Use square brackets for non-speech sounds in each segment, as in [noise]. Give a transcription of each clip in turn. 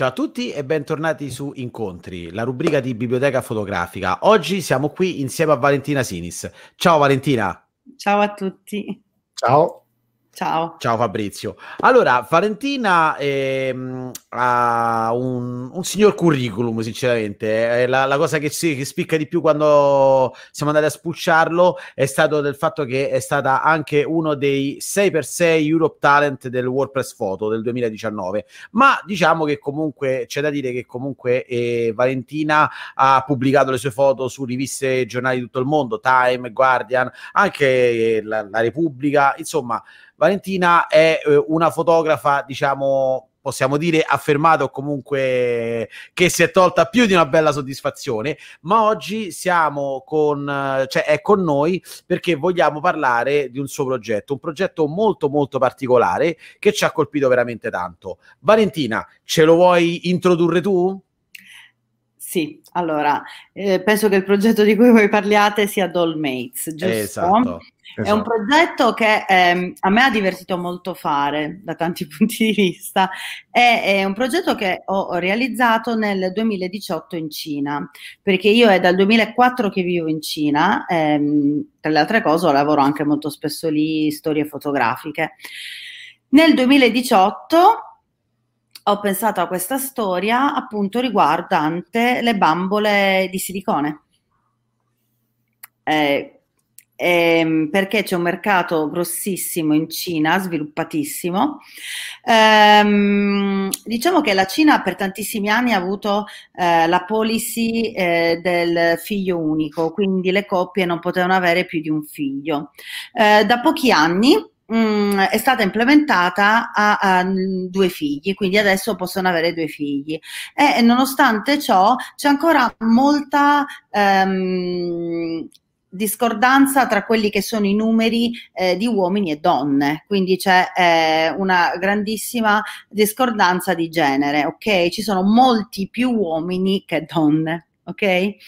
Ciao a tutti e bentornati su Incontri, la rubrica di Biblioteca Fotografica. Oggi siamo qui insieme a Valentina Sinis. Ciao Valentina. Ciao a tutti. Ciao. Ciao. Ciao Fabrizio. Allora, Valentina ehm, ha un, un, signor curriculum, sinceramente. Eh, la, la cosa che, sì, che, spicca di più quando siamo andati a spulciarlo è stato del fatto che è stata anche uno dei 6x6 Europe Talent del WordPress Photo del 2019. Ma diciamo che comunque c'è da dire che comunque eh, Valentina ha pubblicato le sue foto su riviste e giornali di tutto il mondo, Time, Guardian, anche la, la Repubblica, insomma Valentina è eh, una fotografa, diciamo, possiamo dire affermato comunque che si è tolta più di una bella soddisfazione, ma oggi siamo con, cioè è con noi perché vogliamo parlare di un suo progetto, un progetto molto molto particolare che ci ha colpito veramente tanto. Valentina, ce lo vuoi introdurre tu? Sì, allora, eh, penso che il progetto di cui voi parliate sia Dollmates, giusto? Esatto. Esatto. È un progetto che ehm, a me ha divertito molto fare da tanti [laughs] punti di vista. È, è, un progetto che ho realizzato nel 2018 in Cina, perché io è dal 2004 che vivo in Cina, ehm, tra le altre cose lavoro anche molto spesso lì, storie fotografiche. Nel 2018 ho pensato a questa storia appunto riguardante le bambole di silicone. Eh, ehm, perché c'è un mercato grossissimo in Cina, sviluppatissimo. Ehm, diciamo che la Cina per tantissimi anni ha avuto eh, la policy eh, del figlio unico, quindi le coppie non potevano avere più di un figlio. Eh, da pochi anni Mm, è stata implementata a, a, due figli, quindi adesso possono avere due figli. E nonostante ciò c'è ancora molta ehm, discordanza tra quelli che sono i numeri eh, di uomini e donne, quindi c'è eh, una grandissima discordanza di genere, ok? Ci sono molti più uomini che donne ok? E,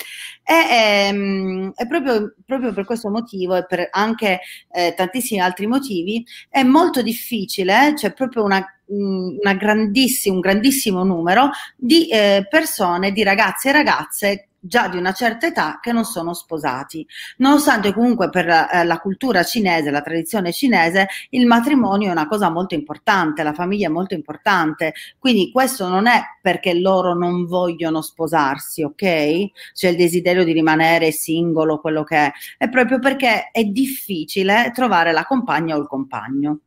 ehm, è proprio, proprio, per questo motivo e per anche eh, tantissimi altri motivi è molto difficile, c'è proprio una, una grandissimo, un grandissimo numero di eh, persone, di ragazzi e ragazze già di una certa età che non sono sposati. Nonostante comunque per eh, la cultura cinese, la tradizione cinese, il matrimonio è una cosa molto importante, la famiglia è molto importante, quindi questo non è perché loro non vogliono sposarsi, ok? C'è il desiderio di rimanere singolo, quello che è, è proprio perché è difficile trovare la compagna o il compagno.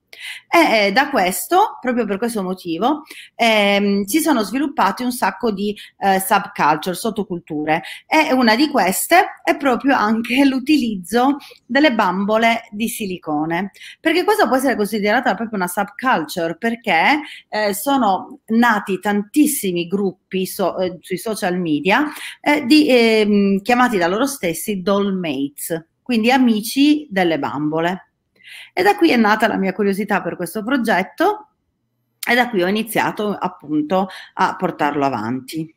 E eh, da questo, proprio per questo motivo, ehm, si sono sviluppati un sacco di eh, subculture, sottoculture e una di queste è proprio anche [laughs] l'utilizzo delle bambole di silicone. Perché questa può essere considerata proprio una subculture perché eh, sono nati tantissimi gruppi so, eh, sui social media eh, di, ehm, chiamati da loro stessi dollmates, quindi amici delle bambole. E da qui è nata la mia curiosità per questo progetto e da qui ho iniziato appunto a portarlo avanti.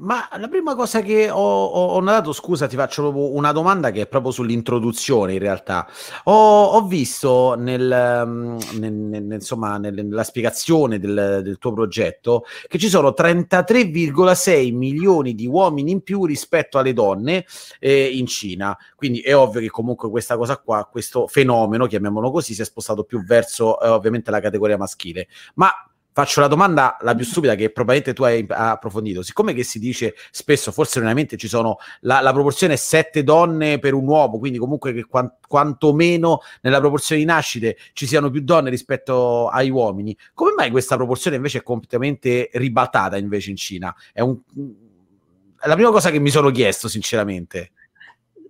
Ma la prima cosa che ho, ho, ho, notato, scusa, ti faccio una domanda che è proprio sull'introduzione in realtà. Ho, ho visto nel, mm, nel, nel, insomma, nella spiegazione del, del, tuo progetto che ci sono 33,6 milioni di uomini in più rispetto alle donne eh, in Cina. Quindi è ovvio che comunque questa cosa qua, questo fenomeno, chiamiamolo così, si è spostato più verso eh, ovviamente la categoria maschile. Ma faccio la domanda la più stupida che probabilmente tu hai approfondito. Siccome che si dice spesso, forse veramente ci sono la, la proporzione sette donne per un uomo, quindi comunque che quant, quantomeno nella proporzione di nascite ci siano più donne rispetto ai uomini, come mai questa proporzione invece è completamente ribaltata invece in Cina? È, un, è la prima cosa che mi sono chiesto, sinceramente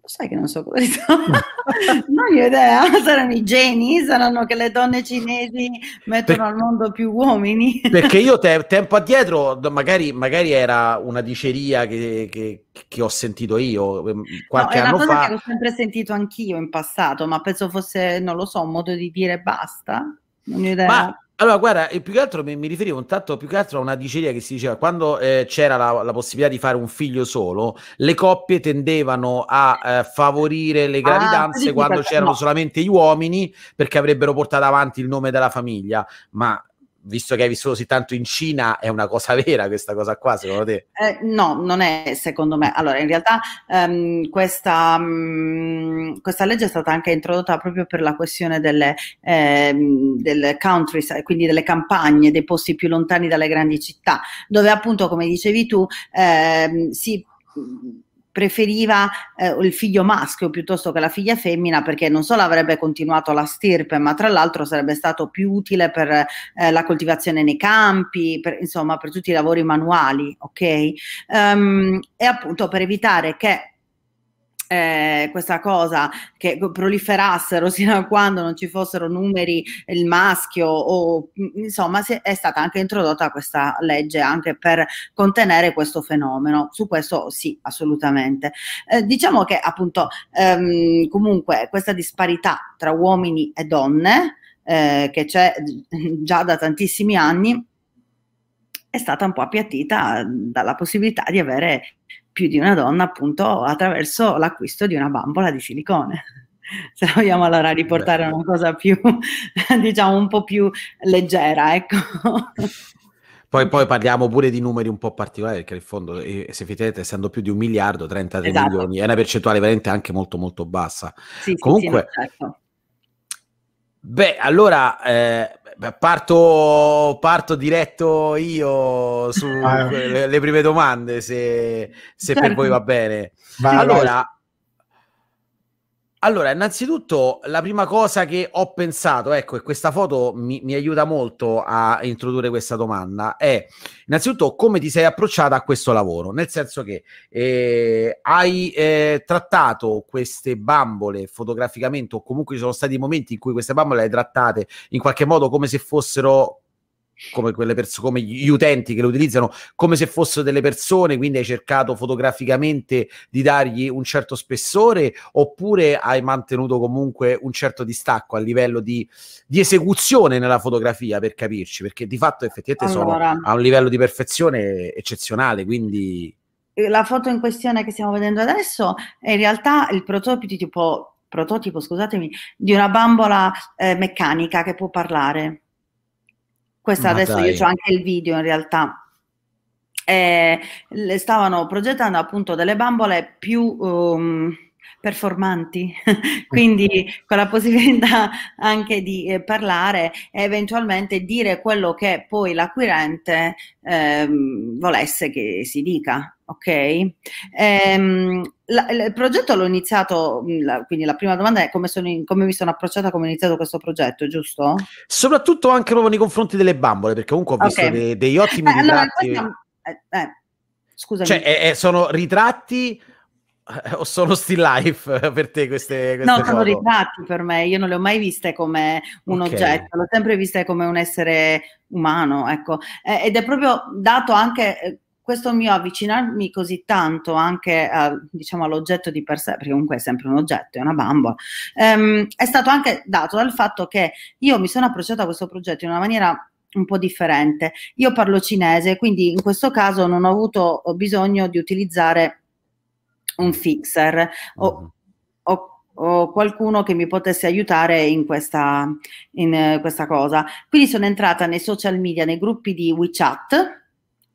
sai che non so cosa [laughs] non ho idea, saranno i geni, saranno che le donne cinesi mettono per, al mondo più uomini. perché [laughs] io te, tempo addietro, magari, magari, era una diceria che, che, che, ho sentito io ehm, qualche no, anno fa. che ho sempre sentito anch'io in passato, ma penso fosse, non lo so, un modo di dire basta. Non ho idea. Ma allora, guarda, più che altro mi, mi, riferivo un tanto più che altro a una diceria che si diceva quando eh, c'era la, la, possibilità di fare un figlio solo, le coppie tendevano a eh, favorire le ah, gravidanze ah, quando c'erano no. solamente gli uomini perché avrebbero portato avanti il nome della famiglia. Ma visto che hai vissuto così tanto in Cina, è una cosa [laughs] vera questa cosa qua, secondo te? Eh, no, non è secondo me. Allora, in realtà um, questa, um, questa, legge è stata anche introdotta proprio per la questione delle, eh, del country, quindi delle campagne, dei posti più lontani dalle grandi città, dove appunto, come dicevi tu, eh, si preferiva eh, il figlio maschio piuttosto che la figlia femmina perché non solo avrebbe continuato la stirpe, ma tra l'altro sarebbe stato più utile per eh, la coltivazione nei campi, per, insomma per tutti i lavori manuali, ok? Um, e appunto per evitare che eh, questa cosa che proliferassero [laughs] sino a quando non ci fossero numeri il maschio o insomma è stata anche introdotta questa legge anche per contenere questo fenomeno. Su questo sì assolutamente. Eh, diciamo che appunto ehm, comunque questa disparità tra uomini e donne eh, che c'è [laughs] già da tantissimi anni è stata un po' appiattita dalla possibilità di avere più di una donna appunto attraverso l'acquisto di una bambola di silicone. [laughs] Se vogliamo allora riportare Beh. una cosa più, [laughs] diciamo, un po' più leggera, ecco. [laughs] Poi, poi, parliamo pure di numeri un po' particolari, perché in fondo, eh, se effettivamente essendo più di un miliardo, 33 esatto. milioni, è una percentuale veramente anche molto molto bassa. Sì, Comunque, sì, certo. beh, allora eh, Parto, parto, diretto io sulle ah. prime domande, se, se certo. per voi va bene. Vai, allora, vai. Allora, innanzitutto la prima cosa che ho pensato, ecco, e questa foto mi, mi, aiuta molto a introdurre questa domanda, è innanzitutto come ti sei approcciata a questo lavoro, nel senso che eh, hai eh, trattato queste bambole fotograficamente o comunque ci sono stati momenti in cui queste bambole le hai trattate in qualche modo come se fossero come, quelle pers- come gli utenti che le utilizzano come se fossero delle persone, quindi hai cercato fotograficamente di dargli un certo spessore oppure hai mantenuto comunque un certo distacco a livello di, di esecuzione nella fotografia per capirci, perché di fatto effettivamente allora, sono a un livello di perfezione eccezionale, quindi... La foto in questione che stiamo vedendo adesso è in realtà il prototipo, prototipo scusatemi, di una bambola eh, meccanica che può parlare questa Ma adesso dai. io ho anche il video in realtà. Eh, stavano progettando appunto delle bambole più um, performanti, [laughs] quindi con la possibilità anche di eh, parlare e eventualmente dire quello che poi l'acquirente ehm, volesse che si dica. Ok? Ehm, la, il progetto l'ho iniziato, la, quindi la prima domanda è come, in, come mi sono approcciata, come ho iniziato questo progetto, giusto? Soprattutto anche proprio nei confronti delle bambole, perché comunque ho visto okay. dei, degli ottimi eh, ritratti. Allora, eh, eh, scusami. Cioè, eh, eh, sono ritratti o sono still life [laughs] per te queste, queste no foto? sono ritratti per me io non le ho mai viste come un okay. oggetto l'ho sempre viste come un essere umano ecco eh, ed è proprio dato anche eh, questo mio avvicinarmi così tanto anche a, diciamo, all'oggetto di per sé, perché comunque è sempre un oggetto, è una bambola, ehm, è stato anche dato dal fatto che io mi sono approcciata a questo progetto in una maniera un po' differente. Io parlo cinese, quindi in questo caso non ho avuto bisogno di utilizzare un fixer o, mm-hmm. o, o, qualcuno che mi potesse aiutare in questa, in questa cosa. Quindi sono entrata nei social media, nei gruppi di WeChat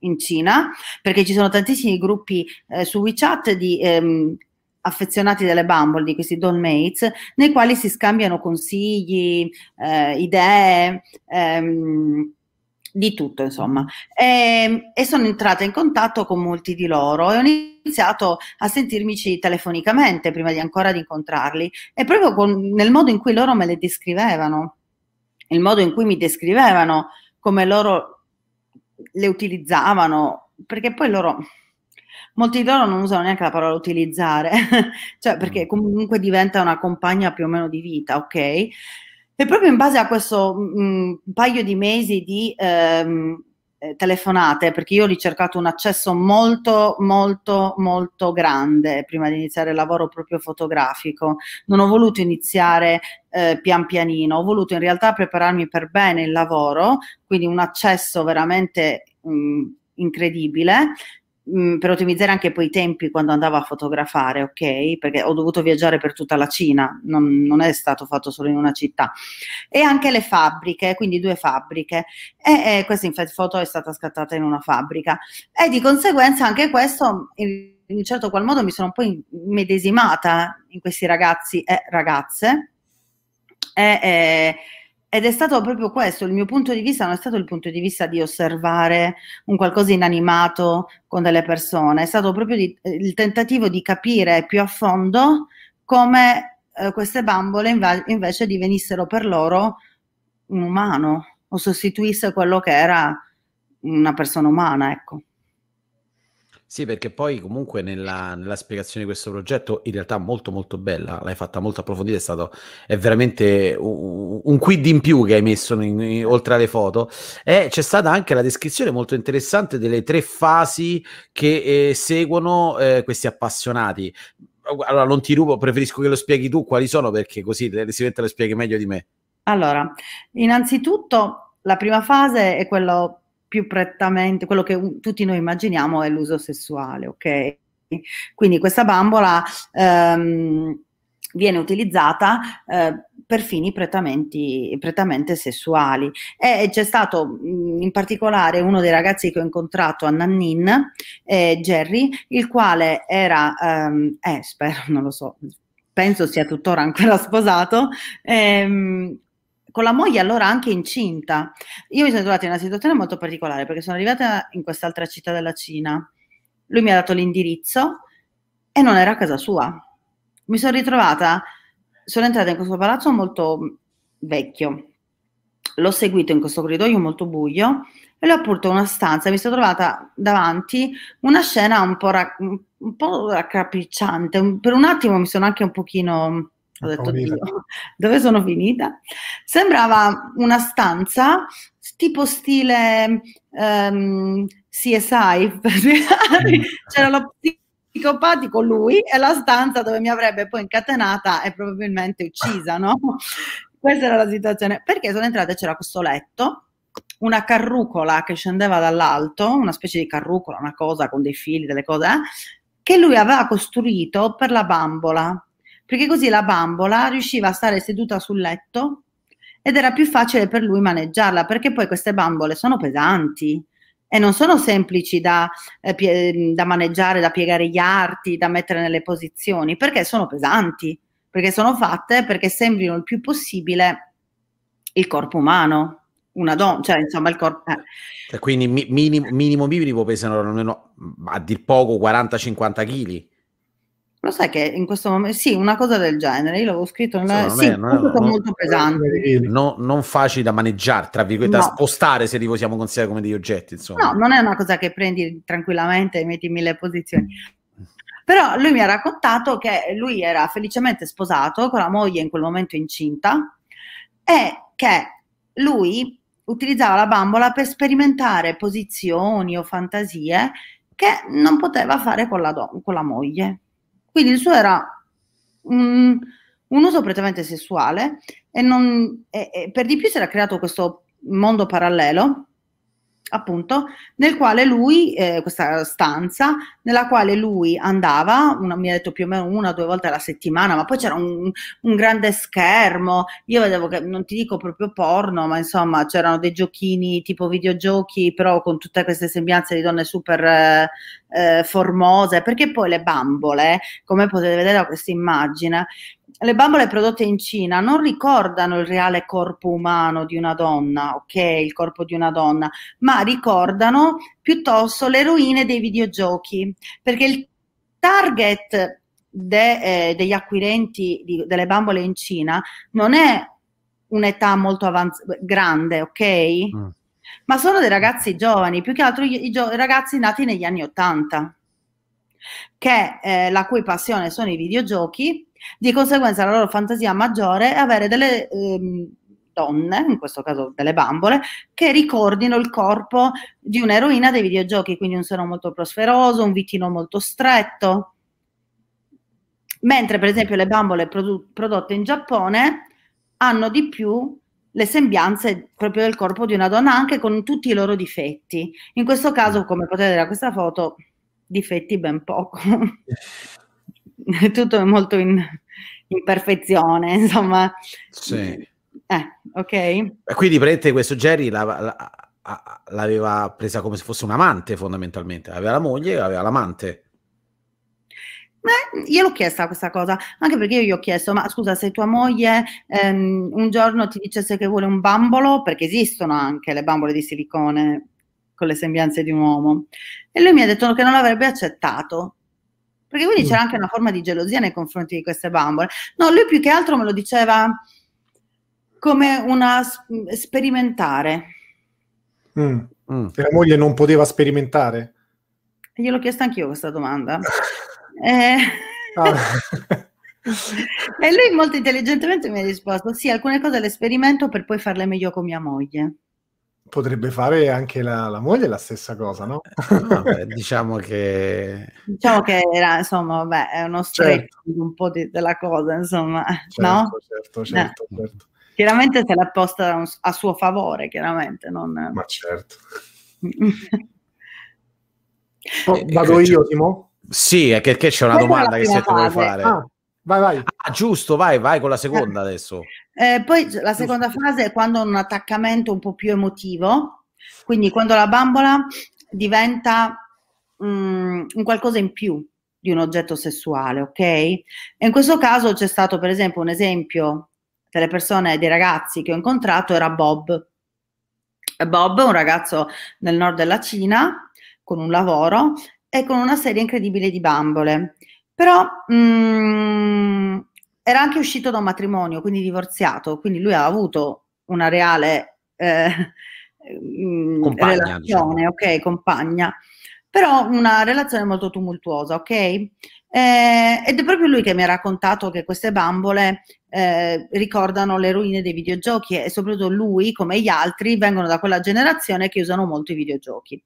in Cina, perché ci sono tantissimi gruppi eh, su WeChat di ehm, affezionati delle bambole, di questi dollmates, nei quali si scambiano consigli, eh, idee, ehm, di tutto insomma. E, ehm, e, sono entrata in contatto con molti di loro e ho iniziato a sentirmici telefonicamente prima di ancora di incontrarli e proprio con, nel modo in cui loro me le descrivevano, il modo in cui mi descrivevano come loro le utilizzavano, perché poi loro molti di loro non usano neanche la parola utilizzare, [laughs] cioè perché mm. comunque diventa una compagna più o meno di vita, ok? E proprio in base a questo mh, mm, paio di mesi di ehm, eh, telefonate, perché io ho ricercato un accesso molto, molto, molto grande prima di iniziare il lavoro proprio fotografico. Non ho voluto iniziare eh, pian pianino, ho voluto in realtà prepararmi per bene il lavoro, quindi un accesso veramente mh, mm, incredibile mh, per ottimizzare anche poi i tempi quando andavo a fotografare, ok? Perché ho dovuto viaggiare per tutta la Cina, non, non, è stato fatto solo in una città. E anche le fabbriche, quindi due fabbriche. E, e questa infatti foto è stata scattata in una fabbrica. E di conseguenza anche questo, in, in un certo qual modo, mi sono un po' immedesimata in questi ragazzi e ragazze. E, e, ed è stato proprio questo, il mio punto di vista non è stato il punto di vista di osservare un qualcosa inanimato con delle persone, è stato proprio di, il tentativo di capire più a fondo come eh, queste bambole inv- invece divenissero per loro un umano o sostituisse quello che era una persona umana, ecco. Sì, perché poi comunque nella, nella, spiegazione di questo progetto, in realtà molto molto bella, l'hai fatta molto approfondita, è stato è veramente un, un quid in più che hai messo in, in, oltre alle foto. E c'è stata anche la descrizione molto interessante delle tre fasi che eh, seguono eh, questi appassionati. Allora non ti rubo, preferisco che lo spieghi tu quali sono perché così sicuramente lo spieghi meglio di me. Allora, innanzitutto la prima fase è quello più prettamente quello che tutti noi immaginiamo è l'uso sessuale, ok? Quindi questa bambola ehm, viene utilizzata eh, per fini prettamente sessuali e c'è stato in particolare uno dei ragazzi che ho incontrato a Nannin, eh, Jerry, il quale era, ehm, eh, spero, non lo so, penso sia tuttora ancora [laughs] sposato, ehm, con la moglie allora anche incinta. Io mi sono trovata in una situazione molto particolare perché sono arrivata in quest'altra città della Cina, lui mi ha dato l'indirizzo e non era a casa sua. Mi sono ritrovata, sono entrata in questo palazzo molto vecchio, l'ho seguito in questo corridoio molto buio e l'ho portato una stanza, mi sono trovata davanti una scena un po', ra- un po raccapricciante, per un attimo mi sono anche un pochino ho detto, Dio, [laughs] dove sono finita? Sembrava una stanza tipo stile um, CSI, [laughs] c'era lo psicopatico lui e la stanza dove mi avrebbe poi incatenata e probabilmente uccisa, no? Questa era la situazione. Perché sono entrata e c'era questo letto, una carrucola che scendeva dall'alto, una specie di carrucola, una cosa con dei fili, delle cose, eh, che lui aveva costruito per la bambola perché così la bambola riusciva a stare seduta sul letto ed era più facile per lui maneggiarla, perché poi queste bambole sono pesanti e non sono semplici da, eh, pie- da maneggiare, da piegare gli arti, da mettere nelle posizioni, perché sono pesanti, perché sono fatte perché sembrino il più possibile il corpo umano una donna, cioè insomma il corpo. Eh. Cioè, quindi mi- minimo, minimo minimo pesano almeno a dir poco 40-50 kg. Lo sai che in questo momento, sì, una cosa del genere, io l'avevo scritto, nella, sì, è, non è, molto pesante. No, non facili da maneggiare, tra virgolette, no. da spostare se li possiamo considerare come degli oggetti. Insomma. No, non è una cosa che prendi tranquillamente e metti in mille posizioni. Però lui mi ha raccontato che lui era felicemente sposato con la moglie in quel momento incinta e che lui utilizzava la bambola per sperimentare posizioni o fantasie che non poteva fare con la, do- con la moglie. Quindi il suo era un, un uso prettamente sessuale e, non, e, e per di più si era creato questo mondo parallelo appunto, nel quale lui, eh, questa stanza, nella quale lui andava, una, mi ha detto più o meno una o due volte alla settimana, ma poi c'era un, un, grande schermo, io vedevo che, non ti dico proprio porno, ma insomma c'erano dei giochini tipo videogiochi, però con tutte queste sembianze di donne super eh, eh, formose, perché poi le bambole, come potete vedere da questa immagine, le bambole prodotte in Cina non ricordano il reale corpo umano di una donna, ok, il corpo di una donna, ma ricordano piuttosto le eroine dei videogiochi, perché il target de, eh, degli acquirenti di, delle bambole in Cina non è un'età molto avanzata, grande, ok? Mm. Ma sono dei ragazzi giovani, più che altro i, i gio- ragazzi nati negli anni Ottanta, che eh, la cui passione sono i videogiochi di conseguenza la loro fantasia maggiore è avere delle ehm, donne, in questo caso delle bambole, che ricordino il corpo di un'eroina dei videogiochi, quindi un seno molto prosperoso, un vitino molto stretto. Mentre per esempio le bambole produ- prodotte in Giappone hanno di più le sembianze proprio del corpo di una donna, anche con tutti i loro difetti. In questo caso, come potete vedere da questa foto, difetti ben poco. [laughs] [laughs] Tutto è molto in, in perfezione, [laughs] insomma. Sì. Eh, ok. E quindi prende questo Jerry la, la, l'aveva presa come se fosse un amante fondamentalmente, aveva la moglie e aveva l'amante. Beh, io l'ho chiesta questa cosa, anche perché io gli ho chiesto, ma scusa, se tua moglie ehm, un giorno ti dicesse che vuole un bambolo, perché esistono anche le bambole di silicone con le sembianze di un uomo, e lui mi ha detto che non l'avrebbe accettato, perché quindi mm. c'era anche una forma di gelosia nei confronti di queste bambole. No, lui più che altro me lo diceva come una sperimentare. Mm. Mm. E la moglie non poteva sperimentare? Gliel'ho chiesta anch'io questa domanda. [laughs] Eh... Ah. [laughs] e lui molto intelligentemente mi ha risposto: Sì, alcune cose le sperimento per poi farle meglio con mia moglie. Potrebbe fare anche la, la moglie la stessa cosa, no? Vabbè, diciamo che. [laughs] Diciamo che era, insomma, vabbè, è uno stretch certo. un po' di, della cosa, insomma, certo, no? Certo, certo, eh. certo. Chiaramente se l'ha posta a suo favore, chiaramente. Non... Ma certo. [laughs] oh, vado io, Timo? Sì, è che, che c'è una Questa domanda che se vuoi fare. Ah, vai, vai. Ah, giusto, vai, vai con la seconda eh. adesso. Eh, poi la seconda fase è quando un attaccamento un po' più emotivo, quindi quando la bambola diventa um, un qualcosa in più di un oggetto sessuale, ok? E in questo caso c'è stato per esempio un esempio delle persone, dei ragazzi che ho incontrato, era Bob. Bob, un ragazzo nel nord della Cina, con un lavoro, e con una serie incredibile di bambole. Però mm, era anche uscito da un matrimonio, quindi divorziato, quindi lui ha avuto una reale eh, mm, compagna, relazione, diciamo. ok, compagna, però una relazione molto tumultuosa, ok? Eh, ed è proprio lui che mi ha raccontato che queste bambole eh, ricordano le ruine dei videogiochi e soprattutto lui, come gli altri, vengono da quella generazione che usano molto i videogiochi.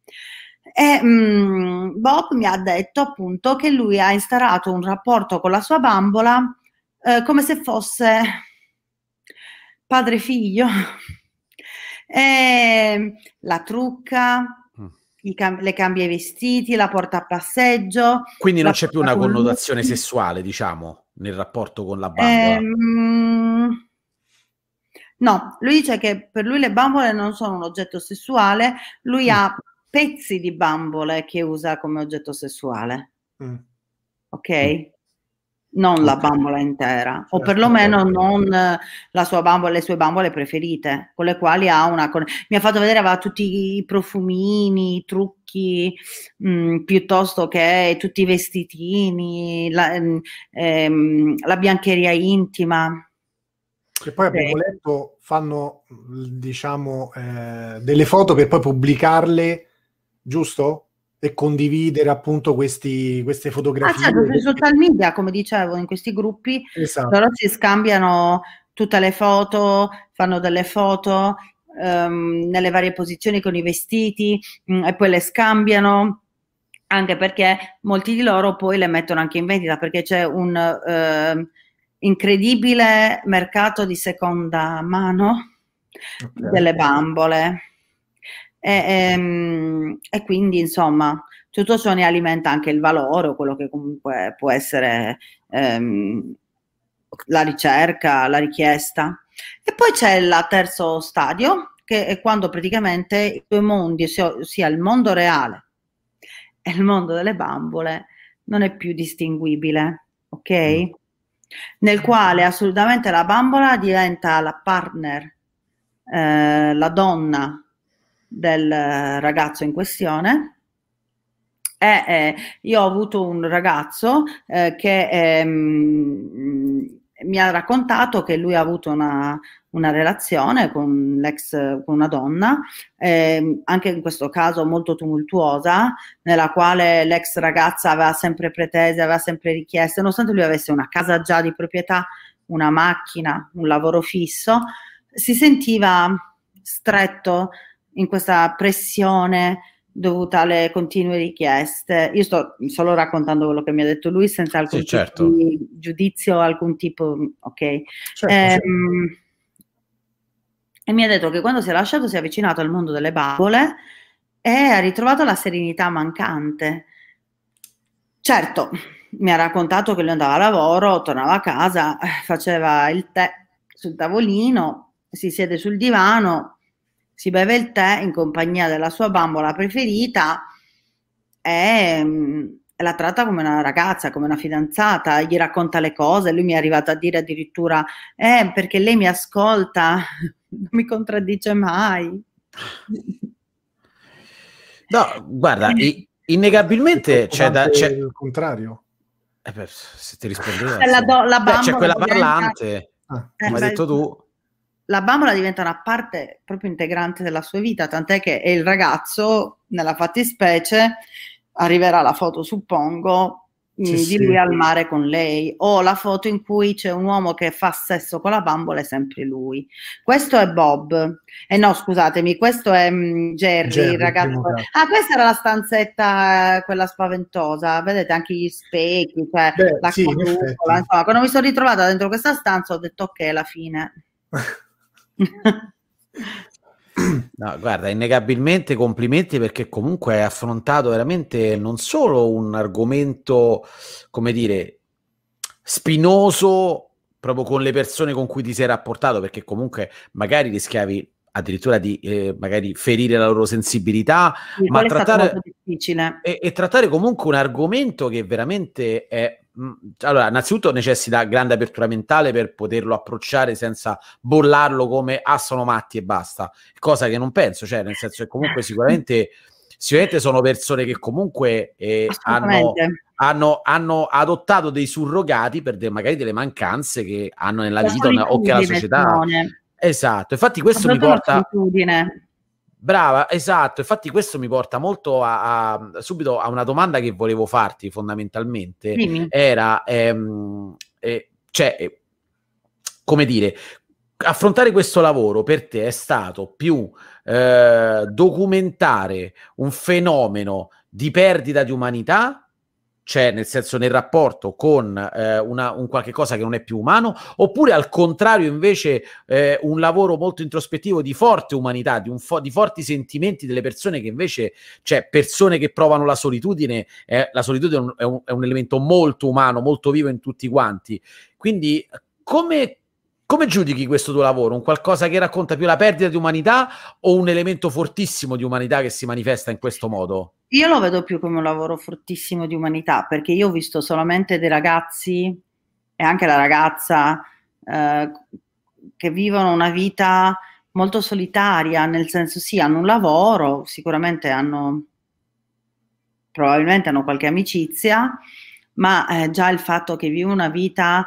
E um, Bob mi ha detto appunto che lui ha instaurato un rapporto con la sua bambola eh, come se fosse padre-figlio. e [laughs] la trucca, mm. cam- le cambia i vestiti, la porta a passeggio. Quindi non c'è più una connotazione sessuale, diciamo, nel rapporto con la bambola. Ehm, no, lui dice che per lui le bambole non sono un oggetto sessuale, lui mm. ha pezzi di bambole che usa come oggetto sessuale. Mm. Ok? Mm. Non la bambola intera, o certo, perlomeno certo. non la sua bambola, le sue bambole preferite, con le quali ha una. Mi ha fatto vedere, aveva tutti i profumini, i trucchi, mh, mm, piuttosto che tutti i vestitini, la, ehm, la biancheria intima. Che poi abbiamo letto, fanno diciamo eh, delle foto per poi pubblicarle giusto? E condividere appunto questi, queste fotografie. Ah, certo, sui social media, come dicevo, in questi gruppi, esatto. loro si scambiano tutte le foto, fanno delle foto um, nelle varie posizioni con i vestiti mh, mm, e poi le scambiano anche perché molti di loro poi le mettono anche in vendita perché c'è un uh, incredibile mercato di seconda mano okay. delle bambole e, e, ehm, e, quindi insomma tutto ciò ne alimenta anche il valore o quello che comunque può essere ehm, la ricerca, la richiesta. E poi c'è il terzo stadio, che è quando praticamente i due mondi, ossia il mondo reale e il mondo delle bambole, non è più distinguibile, ok? Mm. Nel quale assolutamente la bambola diventa la partner, eh, la donna del ragazzo in questione. E, eh, io ho avuto un ragazzo eh, che ehm, mi ha raccontato che lui ha avuto una, una relazione con l'ex, con una donna, eh, anche in questo caso molto tumultuosa, nella quale l'ex ragazza aveva sempre pretese, aveva sempre richieste, nonostante lui avesse una casa già di proprietà, una macchina, un lavoro fisso, si sentiva stretto in questa pressione dovuta alle continue richieste. Io sto solo raccontando quello che mi ha detto lui senza alcun sì, certo. tipo di giudizio, alcun tipo, ok. Certo, ehm, certo. E mi ha detto che quando si è lasciato si è avvicinato al mondo delle bambole e ha ritrovato la serenità mancante. Certo, mi ha raccontato che lui andava a lavoro, tornava a casa, faceva il tè sul tavolino, si siede sul divano, si beve il tè in compagnia della sua bambola preferita e mm, la tratta come una ragazza, come una fidanzata, gli racconta le cose, lui mi è arrivato a dire addirittura, eh, perché lei mi ascolta, [laughs] non mi contraddice mai. No, guarda, innegabilmente c'è da... C'è... il contrario. Eh beh, se ti rispondeva... C'è, la do, la beh, c'è quella parlante, ah, come hai detto tu. La bambola diventa una parte proprio integrante della sua vita, tant'è che è il ragazzo, nella fattispecie, arriverà la foto, suppongo, sì, di lui al mare con lei, o la foto in cui c'è un uomo che fa sesso con la bambola, è sempre lui. Questo è Bob, eh no, scusatemi, questo è um, Jerry, Jerry, il ragazzo. Ah, questa era la stanzetta, eh, quella spaventosa, vedete anche gli specchi, cioè Beh, la sì, insomma, quando mi sono ritrovata dentro questa stanza ho detto ok, alla fine. [laughs] No, guarda, innegabilmente complimenti perché comunque hai affrontato veramente non solo un argomento, come dire, spinoso proprio con le persone con cui ti sei rapportato, perché comunque magari rischiavi addirittura di eh, magari ferire la loro sensibilità, sì, ma trattare, e, e, trattare comunque un argomento che veramente è... Mh, allora, innanzitutto necessita grande apertura mentale per poterlo approcciare senza bollarlo come ah sono matti e basta, cosa che non penso, cioè nel senso che comunque sicuramente, sicuramente sono persone che comunque eh, hanno, hanno, hanno, adottato dei surrogati per de, magari delle mancanze che hanno nella vita o che la società... Esatto, infatti questo mi porta... Brava, esatto, infatti questo mi porta molto a, a, subito a una domanda che volevo farti fondamentalmente. Dimmi. Era, ehm, eh, cioè, eh, come dire, affrontare questo lavoro per te è stato più eh, documentare un fenomeno di perdita di umanità cioè nel senso nel rapporto con eh, una, un qualche cosa che non è più umano, oppure al contrario invece eh, un lavoro molto introspettivo di forte umanità, di, fo- di, forti sentimenti delle persone che invece, cioè persone che provano la solitudine, eh, la solitudine è un, è un elemento molto umano, molto vivo in tutti quanti. Quindi come, come giudichi questo tuo lavoro? Un qualcosa che racconta più la perdita di umanità o un elemento fortissimo di umanità che si manifesta in questo modo? Io lo vedo più come un lavoro fortissimo di umanità, perché io ho visto solamente dei ragazzi e anche la ragazza eh, che vivono una vita molto solitaria, nel senso sì, hanno un lavoro, sicuramente hanno, probabilmente hanno qualche amicizia, ma eh, già il fatto che vivono una vita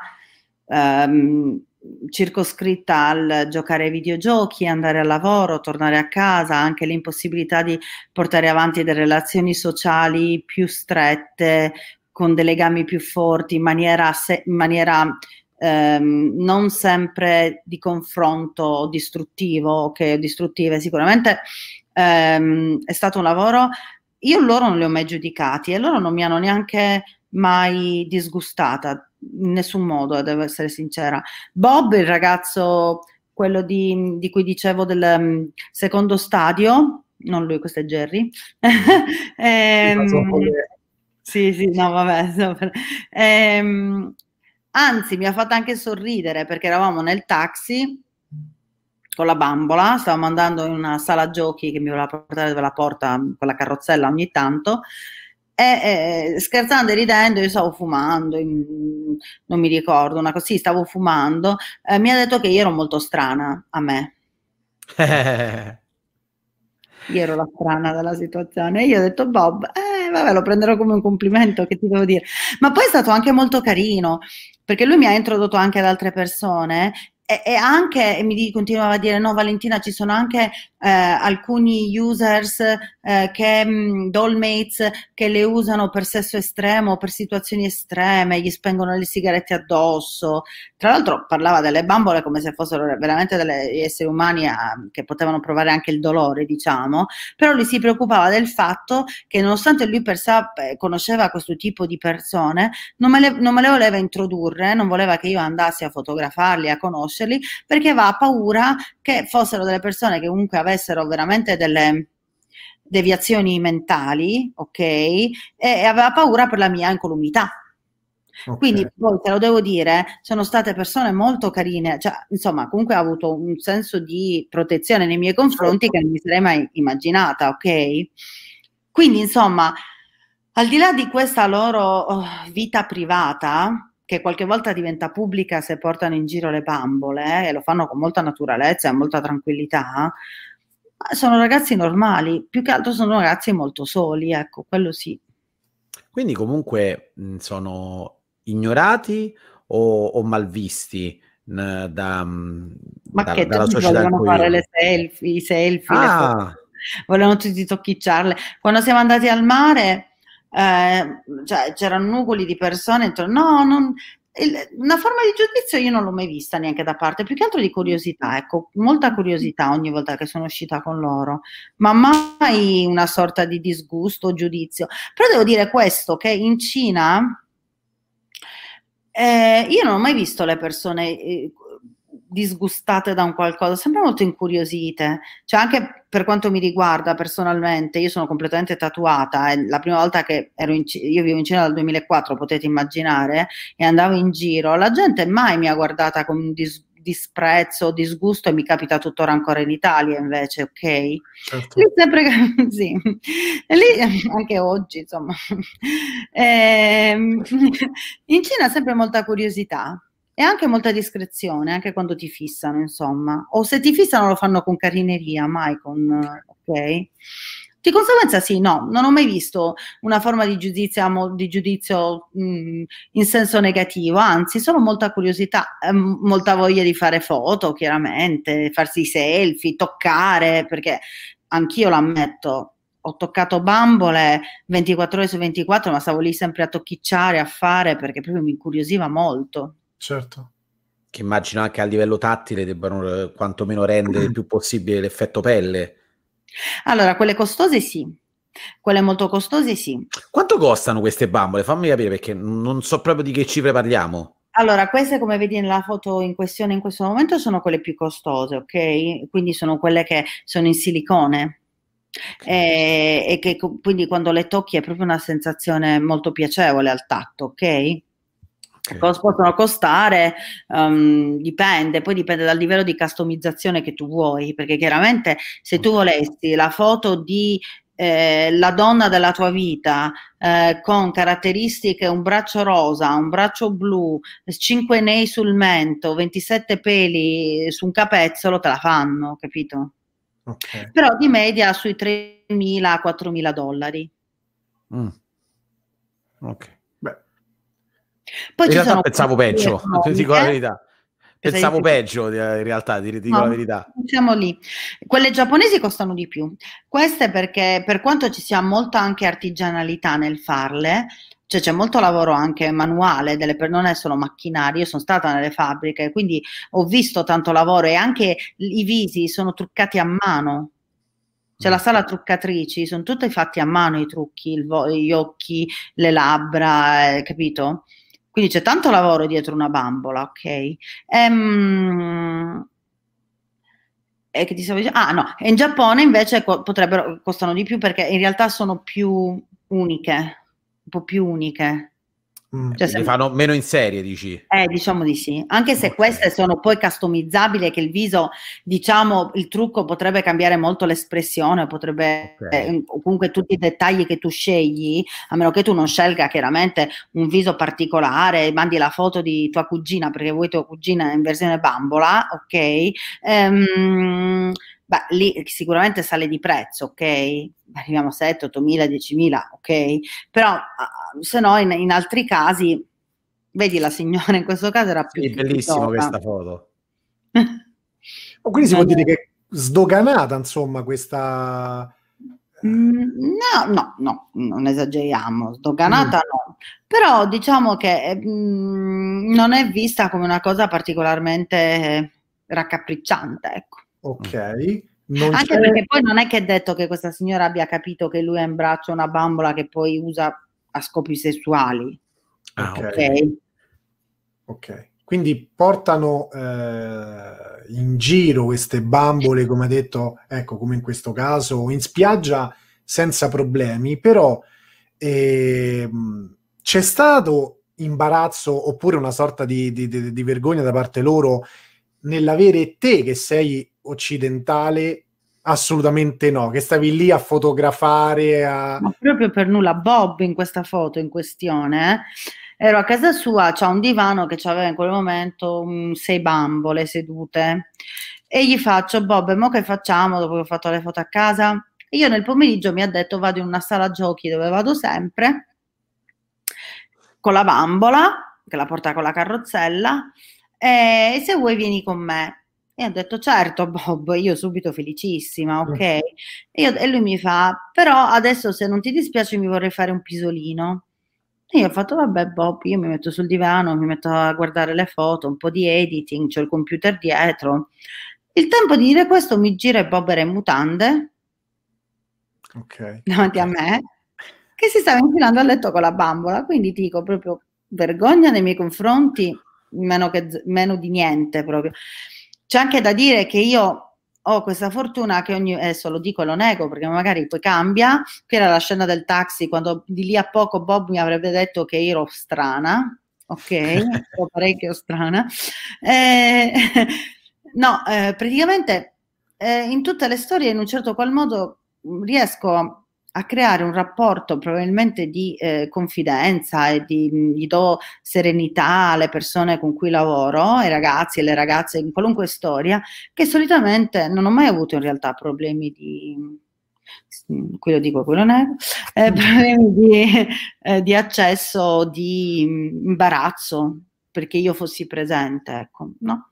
ehm, circoscritta al giocare ai videogiochi, andare al lavoro, tornare a casa, anche l'impossibilità di portare avanti delle relazioni sociali più strette, con dei legami più forti, in maniera, se, in maniera ehm, non sempre di confronto distruttivo, che distruttive. Sicuramente ehm, è stato un lavoro. Io loro non li ho mai giudicati e loro non mi hanno neanche mai disgustata in nessun modo, devo essere sincera. Bob, il ragazzo, quello di, di cui dicevo del um, secondo stadio, non lui, questo è Jerry. [laughs] ehm, sì, sì, no, vabbè. No, ehm, anzi, mi ha fatto anche sorridere perché eravamo nel taxi con la bambola, stavamo andando in una sala giochi che mi voleva portare dove la porta con la carrozzella ogni tanto e eh, scherzando e ridendo, io stavo fumando, non mi ricordo, una così, stavo fumando, eh, mi ha detto che io ero molto strana a me. [laughs] io ero la strana della situazione e io ho detto Bob, eh, vabbè, lo prenderò come un complimento, che ti devo dire. Ma poi è stato anche molto carino, perché lui mi ha introdotto anche ad altre persone e, e anche e mi continuava a dire no Valentina ci sono anche eh, alcuni users eh, che mh, mm, dollmates che le usano per sesso estremo per situazioni estreme gli spengono le sigarette addosso. Tra l'altro parlava delle bambole come se fossero veramente degli esseri umani a, eh, che potevano provare anche il dolore diciamo però lui si preoccupava del fatto che nonostante lui per sé eh, conosceva questo tipo di persone non me, le, non me le voleva introdurre non voleva che io andassi a fotografarli a conoscerli perché aveva paura che fossero delle persone che comunque avessero veramente delle, deviazioni mentali, ok? E, e aveva paura per la mia incolumità. Okay. Quindi poi te lo devo dire, sono state persone molto carine, cioè, insomma, comunque ha avuto un senso di protezione nei miei confronti che non mi sarei mai immaginata, ok? Quindi, insomma, al di là di questa loro oh, vita privata, che qualche volta diventa pubblica se portano in giro le bambole eh, e lo fanno con molta naturalezza e molta tranquillità, sono ragazzi normali, più che altro sono ragazzi molto soli, ecco, quello sì. Quindi comunque mh, sono ignorati o, o malvisti n, da, Ma da, che dalla società volevano fare le selfie, i selfie, ah. volevano tutti tocchicciarle. Quando siamo andati al mare, eh, cioè, c'erano nugoli di persone, intorno, no, non, una forma di giudizio io non l'ho mai vista neanche da parte, più che altro di curiosità, ecco, molta curiosità ogni volta che sono uscita con loro, ma mai una sorta di disgusto o giudizio. Però devo dire questo, che in Cina eh, io non ho mai visto le persone eh, disgustate da un qualcosa, sempre molto incuriosite. Cioè, anche per quanto mi riguarda personalmente, io sono completamente tatuata. È la prima volta che ero in io vivo in Cina dal 2004, potete immaginare, e andavo in giro, la gente mai mi ha guardata con dis- disprezzo, disgusto e mi capita tuttora ancora in Italia invece, ok? Certo. [laughs] Lì sempre, sì, lì anche oggi, insomma. Eh, [laughs] in Cina sempre molta curiosità e anche molta discrezione, anche quando ti fissano, insomma. O se ti fissano lo fanno con carineria, mai con... ok? Di conseguenza sì, no, non ho mai visto una forma di giudizio, di giudizio mh, in senso negativo, anzi solo molta curiosità, eh, molta voglia di fare foto, chiaramente, farsi selfie, toccare, perché anch'io l'ammetto, ho toccato bambole 24 ore su 24, ma stavo lì sempre a tocchicciare, a fare, perché proprio mi incuriosiva molto. Certo. Che immagino anche a livello tattile debbano eh, quantomeno rendere il più possibile l'effetto pelle. Allora, quelle costose sì, quelle molto costose sì. Quanto costano queste bambole? Fammi capire perché non so proprio di che cifre parliamo. Allora, queste come vedi nella foto in questione in questo momento sono quelle più costose, ok? Quindi sono quelle che sono in silicone. E, e che quindi quando le tocchi è proprio una sensazione molto piacevole al tatto, ok? Okay. Cosa possono costare? Um, dipende, poi dipende dal livello di customizzazione che tu vuoi, perché chiaramente se tu volessi la foto di eh, la donna della tua vita eh, con caratteristiche un braccio rosa, un braccio blu, 5 nei sul mento, 27 peli su un capezzolo, te la fanno, capito? Okay. Però di media sui 3.000-4.000 dollari. Mm. Ok. Poi in realtà [laughs] pensavo peggio, ti dico la verità. Pensavo peggio in realtà, ti dico no, la verità. Siamo lì. Quelle giapponesi costano di più. Queste perché per quanto ci sia molta anche artigianalità nel farle, cioè c'è molto lavoro anche manuale, delle, non è solo macchinario, io sono stata nelle fabbriche, quindi ho visto tanto lavoro e anche i visi sono truccati a mano. C'è la mm. sala truccatrici, sono tutti fatti a mano i trucchi, vo- gli occhi, le labbra, eh, capito? Quindi c'è tanto lavoro dietro una bambola, ok? Ehm, e che ti stavo dicendo? Ah, no, in Giappone invece potrebbero, costano di più perché in realtà sono più uniche, un po' più uniche. Mm. Cioè, se... fanno meno in serie, dici? Eh, diciamo di sì. Anche se okay. queste sono poi customizzabili che il viso, diciamo, il trucco potrebbe cambiare molto l'espressione, potrebbe okay. eh, comunque tutti i dettagli che tu scegli, a meno che tu non scelga chiaramente un viso particolare, mandi la foto di tua cugina perché vuoi tua cugina in versione bambola, ok? Ehm, beh, lì sicuramente sale di prezzo, ok? Arriviamo a 7, 8 mila, 10 mila, ok? Però se no in, in, altri casi, vedi la signora in questo caso era più... Sì, bellissima questa foto. [laughs] oh, quindi si può dire che sdoganata, insomma, questa... Mm, no, no, no, non esageriamo, sdoganata mm. no, però diciamo che mm, non è vista come una cosa particolarmente raccapricciante, ecco. Ok. Non Anche c'è... perché poi non è che è detto che questa signora abbia capito che lui ha in braccio una bambola che poi usa a scopi sessuali. Ah, ok. okay. Ok. Quindi portano eh, in giro queste bambole, come ha detto, ecco, come in questo caso, in spiaggia senza problemi, però eh, c'è stato imbarazzo oppure una sorta di, di, di, di vergogna da parte loro nell'avere te che sei occidentale Assolutamente no, che stavi lì a fotografare. A... Ma proprio per nulla, Bob in questa foto in questione, eh, ero a casa sua, c'ha un divano che aveva in quel momento um, sei bambole sedute e gli faccio, Bob, mo che facciamo dopo che ho fatto le foto a casa? E io nel pomeriggio mi ha detto vado in una sala giochi dove vado sempre con la bambola che la porta con la carrozzella e se vuoi vieni con me e ho detto certo Bob, io subito felicissima, ok? E, io, e, lui mi fa, però adesso se non ti dispiace mi vorrei fare un pisolino. E io ho fatto, vabbè Bob, io mi metto sul divano, mi metto a guardare le foto, un po' di editing, c'ho il computer dietro. Il tempo di dire questo mi gira e Bob era in mutande okay. davanti a me, che si stava infilando a letto con la bambola, quindi ti dico proprio vergogna nei miei confronti, meno, che, meno di niente proprio. C'è anche da dire che io ho questa fortuna che ogni, adesso lo dico e lo nego perché magari poi cambia, che era la scena del taxi quando di lì a poco Bob mi avrebbe detto che ero strana, ok, [laughs] ero parecchio strana. Eh, [laughs] no, eh, praticamente eh, in tutte le storie in un certo qual modo riesco a creare un rapporto probabilmente di eh, confidenza e di, gli do serenità alle persone con cui lavoro, ai ragazzi e alle ragazze in qualunque storia, che solitamente non ho mai avuto in realtà problemi di, qui lo dico, quello nego, eh, mm. [laughs] problemi di, eh, di accesso, di imbarazzo perché io fossi presente, ecco, no?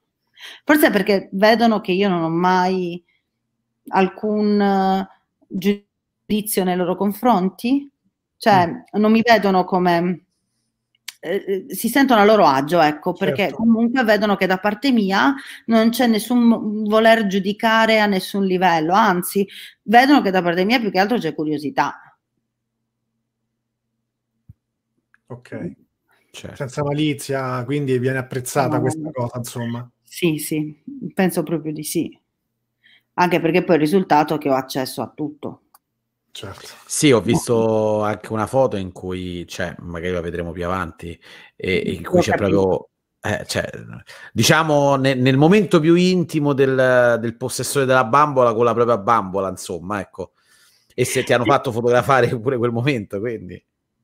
Forse perché vedono che io non ho mai alcun uh, giudizio giudizio nei loro confronti? Cioè, mm. non mi vedono come... Eh, eh, si sentono a loro agio, ecco, perché certo. comunque vedono che da parte mia non c'è nessun voler giudicare a nessun livello, anzi, vedono che da parte mia più che altro c'è curiosità. Ok, certo. senza malizia, quindi viene apprezzata no, questa cosa, insomma. Sì, sì, penso proprio di sì. Anche perché poi il risultato è che ho accesso a tutto. Certo. Sì, ho visto anche una foto in cui c'è, magari la vedremo più avanti, e, in cui c'è proprio, eh, cioè, diciamo, ne, nel momento più intimo del, del, possessore della bambola con la propria bambola, insomma, ecco. E se ti hanno fatto fotografare [laughs] pure quel momento, quindi.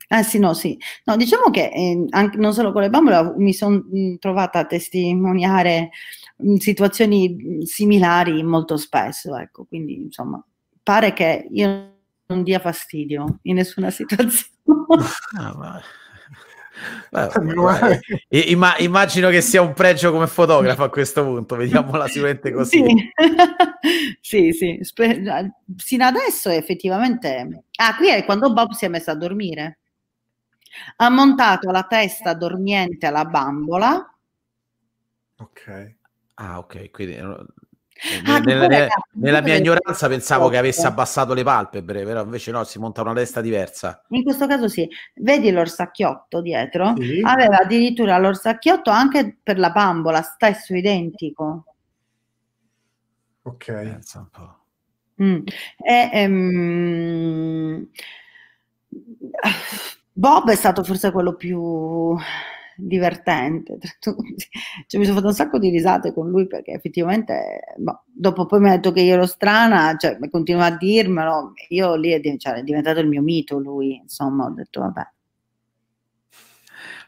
Eh sì, no, sì. No, diciamo che eh, anche, non solo con le bambole mi sono trovata a testimoniare mh, situazioni similari molto spesso, ecco, quindi insomma, pare che io non dia fastidio in nessuna situazione. [laughs] Ah, ma... Beh, Imma- immagino che sia un pregio come fotografo a questo punto, vediamola sicuramente così. Sì, [laughs] sì, sì. Sper- sino adesso effettivamente... Ah, qui è quando Bob si è messo a dormire. Ha montato la testa dormiente alla bambola. Ok. Ah, ok, quindi ah, nella, nella, nella mia ignoranza pensavo che avesse abbassato le palpebre, però invece no, si monta una testa diversa. In questo caso sì. Vedi l'orsacchiotto dietro? Sì. Aveva addirittura l'orsacchiotto anche per la bambola, stesso identico. Ok. Pensa un po'. Mm. E, um, Bob è stato forse quello più divertente tra tutti. Cioè, mi sono fatto un sacco di risate con lui perché effettivamente, boh, dopo poi mi ha detto che io ero strana, cioè, continua a dirmelo, io lì è, cioè, è diventato il mio mito lui, insomma, ho detto vabbè.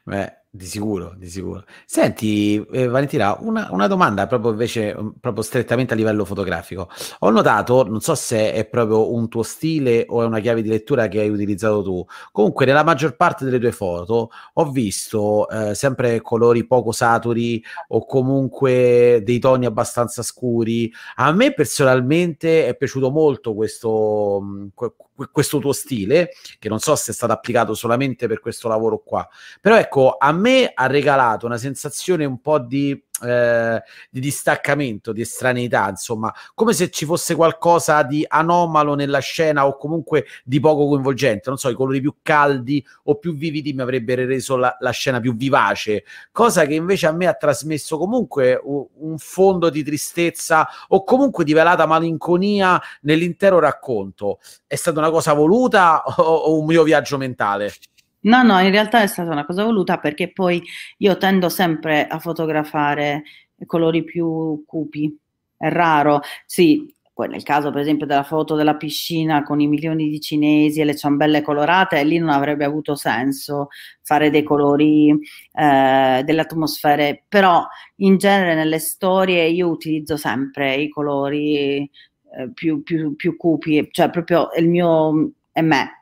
Beh, di sicuro, di sicuro. Senti, eh, Valentina, una, una, domanda proprio invece, mm, proprio strettamente a livello fotografico. Ho notato, non so se è proprio un tuo stile o è una chiave di lettura che hai utilizzato tu. Comunque, nella maggior parte delle tue foto ho visto eh, sempre colori poco saturi o comunque dei toni abbastanza scuri. A me personalmente è piaciuto molto questo, mm, questo tuo stile, che non so se è stato applicato solamente per questo lavoro qua. Però ecco, a me ha regalato una sensazione un po' di eh, di distaccamento, di estraneità, insomma, come se ci fosse qualcosa di anomalo nella scena o comunque di poco coinvolgente. Non so, i colori più caldi o più vividi mi avrebbero reso la, la scena più vivace, cosa che invece a me ha trasmesso comunque un, fondo di tristezza o comunque di velata malinconia nell'intero racconto. È stata una cosa voluta o, o un mio viaggio mentale? No, no, in realtà è stata una cosa voluta perché poi io tendo sempre a fotografare colori più cupi. È raro, sì, poi nel caso per esempio della foto della piscina con i milioni di cinesi e le ciambelle colorate, lì non avrebbe avuto senso fare dei colori, eh, delle atmosfere, però in genere nelle storie io utilizzo sempre i colori eh, più, più, più cupi, cioè proprio il mio, è me,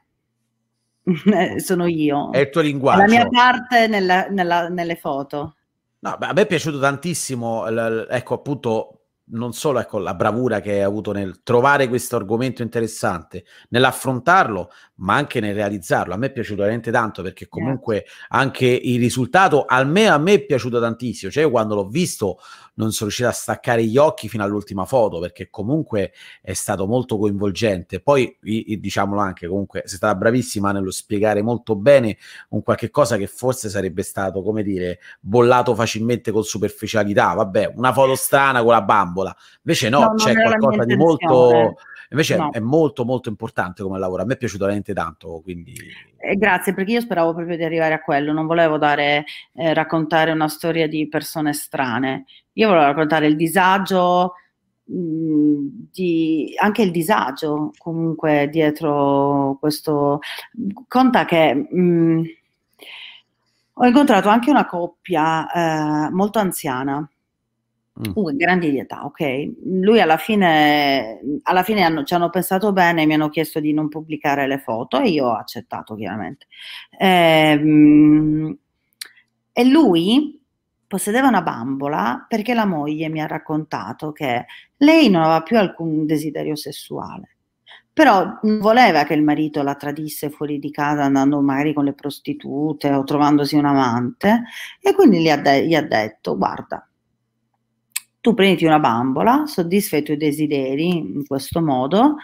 sono io. È il tuo linguaggio. la mia parte nella, nella, nelle foto. No, beh, a me è piaciuto tantissimo, l- ecco appunto, non solo ecco, la bravura che hai avuto nel trovare questo argomento interessante, nell'affrontarlo, ma anche nel realizzarlo. A me è piaciuto veramente tanto perché comunque anche il risultato, almeno a me è piaciuto tantissimo. Cioè, io quando l'ho visto non sono riuscito a staccare gli occhi fino all'ultima foto perché comunque è stato molto coinvolgente. Poi, diciamolo anche, comunque sei stata bravissima nello spiegare molto bene un qualche cosa che forse sarebbe stato, come dire, bollato facilmente con superficialità. Vabbè, una foto strana con la bambola. Invece no, no c'è qualcosa di molto Invece no. è, molto molto importante come lavoro, a me è piaciuto veramente tanto. Quindi... Eh, grazie, perché io speravo proprio di arrivare a quello, non volevo dare, eh, raccontare una storia di persone strane, io volevo raccontare il disagio, mm, di, anche il disagio comunque dietro questo... Conta che... Mh, mm, ho incontrato anche una coppia eh, molto anziana. Uh, grandi di età, ok. Lui alla fine, alla fine hanno, ci hanno pensato bene, mi hanno chiesto di non pubblicare le foto e io ho accettato chiaramente. Ehm, e lui possedeva una bambola perché la moglie mi ha raccontato che lei non aveva più alcun desiderio sessuale, però non voleva che il marito la tradisse fuori di casa andando magari con le prostitute o trovandosi un amante e quindi gli ha, de- gli ha detto guarda tu prenditi una bambola, soddisfa i tuoi desideri in questo modo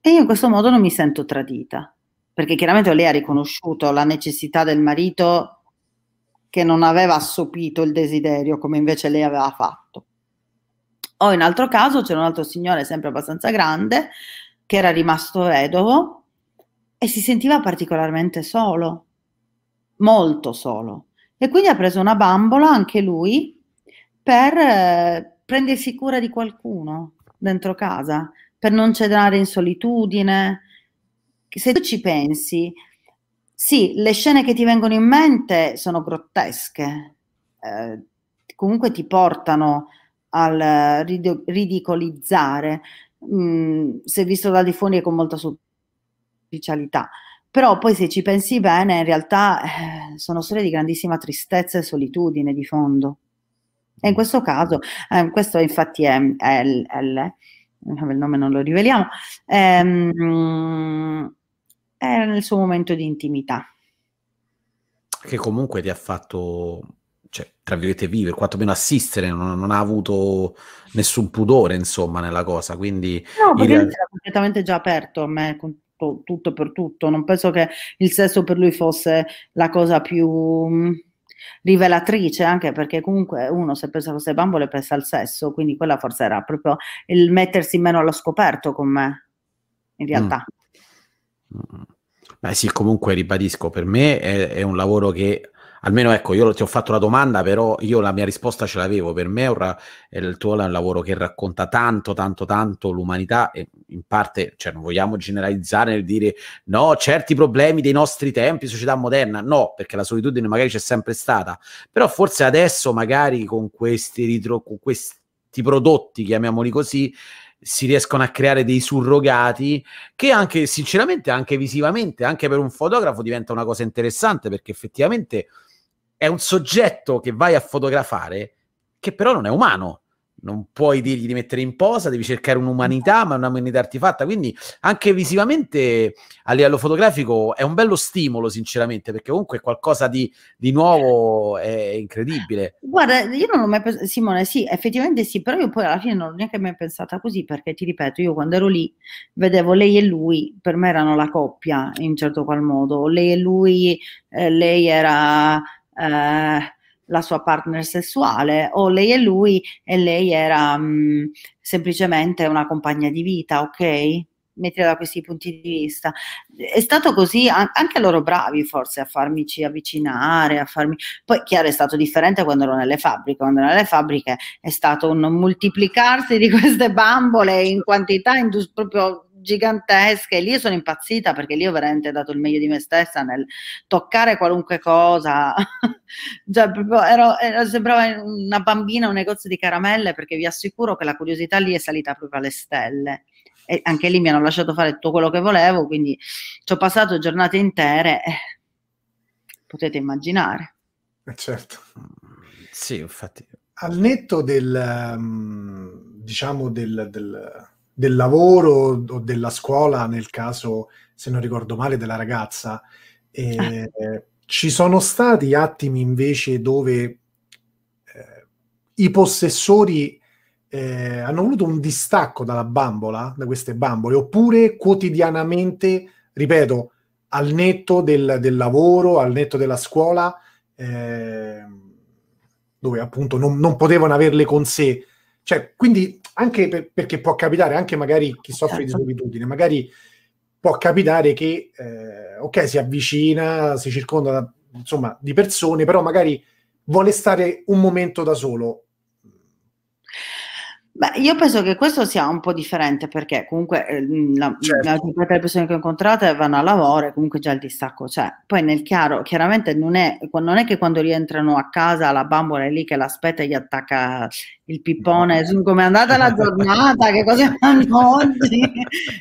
e io in questo modo non mi sento tradita, perché chiaramente lei ha riconosciuto la necessità del marito che non aveva assopito il desiderio come invece lei aveva fatto. O in altro caso c'era un altro signore sempre abbastanza grande che era rimasto vedovo e si sentiva particolarmente solo, molto solo. E quindi ha preso una bambola anche lui per eh, prendersi cura di qualcuno dentro casa, per non cedere in solitudine. Se tu ci pensi, sì, le scene che ti vengono in mente sono grottesche, eh, comunque ti portano al ridicolizzare, mm, se visto da di fuori è con molta superficialità. Però poi se ci pensi bene, in realtà eh, sono storie di grandissima tristezza e solitudine di fondo. E in questo caso, eh, questo infatti è, è L, L, il nome non lo riveliamo, ehm, è nel suo momento di intimità. Che comunque ti ha fatto, cioè, tra virgolette, vivere, quantomeno assistere, non, non, ha avuto nessun pudore, insomma, nella cosa. Quindi no, perché real... era completamente già aperto a me, con tutto per tutto. Non penso che il sesso per lui fosse la cosa più rivelatrice anche perché comunque uno se pensa a queste bambole pensa al sesso, quindi quella forse era proprio il mettersi meno allo scoperto con me, in realtà. Mm. Beh sì, comunque ribadisco, per me è, è un lavoro che almeno ecco, io ti ho fatto la domanda, però io la mia risposta ce l'avevo. Per me ora, il tuo è un lavoro che racconta tanto, tanto, tanto l'umanità e in parte, cioè non vogliamo generalizzare nel dire no, certi problemi dei nostri tempi, società moderna, no, perché la solitudine magari c'è sempre stata, però forse adesso magari con questi, ritro- con questi prodotti, chiamiamoli così, si riescono a creare dei surrogati che anche sinceramente anche visivamente anche per un fotografo diventa una cosa interessante perché effettivamente è un soggetto che vai a fotografare che però non è umano. non puoi dirgli di mettere in posa, devi cercare un'umanità, ma un'umanità artefatta. Quindi anche visivamente a livello fotografico è un bello stimolo, sinceramente, perché comunque qualcosa di, di nuovo è incredibile. Guarda, io non ho mai pensato, Simone, sì, effettivamente sì, però io poi alla fine non ho neanche mai pensata così, perché ti ripeto, io quando ero lì vedevo lei e lui, per me erano la coppia in certo qual modo, lei e lui, eh, lei era... Eh, la sua partner sessuale o lei e lui e lei era mh, mm, semplicemente una compagna di vita, ok? Mettila da questi punti di vista. È stato così, anche loro bravi forse a farmici avvicinare, a farmi... Poi chiaro è stato differente quando ero nelle fabbriche, quando ero nelle fabbriche è stato un moltiplicarsi di queste bambole in quantità indus- proprio gigantesche. Lì sono impazzita perché lì ho veramente dato il meglio di me stessa nel toccare qualunque cosa. [laughs] cioè, proprio ero, ero, sembrava una bambina a un negozio di caramelle perché vi assicuro che la curiosità lì è salita proprio alle stelle. E anche lì mi hanno lasciato fare tutto quello che volevo, quindi ci ho passato giornate intere. Eh, potete immaginare. Eh certo. Sì, infatti. Al netto del, um, diciamo, del, del del lavoro o della scuola, nel caso, se non ricordo male, della ragazza. Eh, ci sono stati attimi invece dove eh, i possessori eh, hanno avuto un distacco dalla bambola, da queste bambole, oppure quotidianamente, ripeto, al netto del, del lavoro, al netto della scuola, eh, dove appunto non, non potevano averle con sé. Cioè, quindi anche per, perché può capitare, anche magari chi soffre certo. di solitudine, magari può capitare che, eh, ok, si avvicina, si circonda insomma di persone, però magari vuole stare un momento da solo. Beh, io penso che questo sia un po' differente perché comunque eh, la, certo. la maggior delle persone che ho incontrato vanno a lavoro e comunque già il distacco c'è. Poi nel chiaro, chiaramente non è, non è che quando rientrano a casa la bambola è lì che l'aspetta e gli attacca il pippone su come è andata la giornata, che cosa fanno oggi,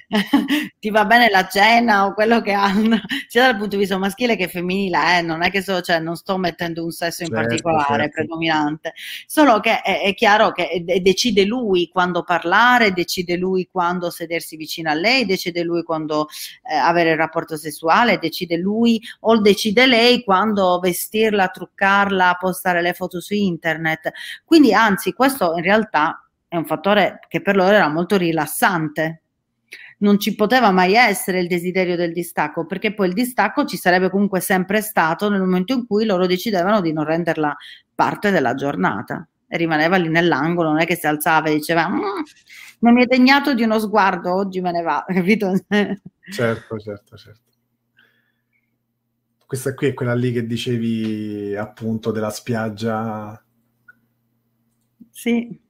[laughs] ti va bene la cena o quello che hanno, sia dal punto di vista maschile che femminile, eh? non è che so, cioè, non sto mettendo un sesso in certo, particolare certo. predominante, solo che è, è chiaro che decide lui quando parlare, decide lui quando sedersi vicino a lei, decide lui quando eh, avere il rapporto sessuale, decide lui o decide lei quando vestirla, truccarla, postare le foto su internet. Quindi anzi, questo questo in realtà è un fattore che per loro era molto rilassante. Non ci poteva mai essere il desiderio del distacco, perché poi il distacco ci sarebbe comunque sempre stato nel momento in cui loro decidevano di non renderla parte della giornata. E rimaneva lì nell'angolo, non è che si alzava e diceva mm, non mi è degnato di uno sguardo, oggi me ne va, [laughs] capito? Certo, certo, certo. Questa qui è quella lì che dicevi appunto della spiaggia sì.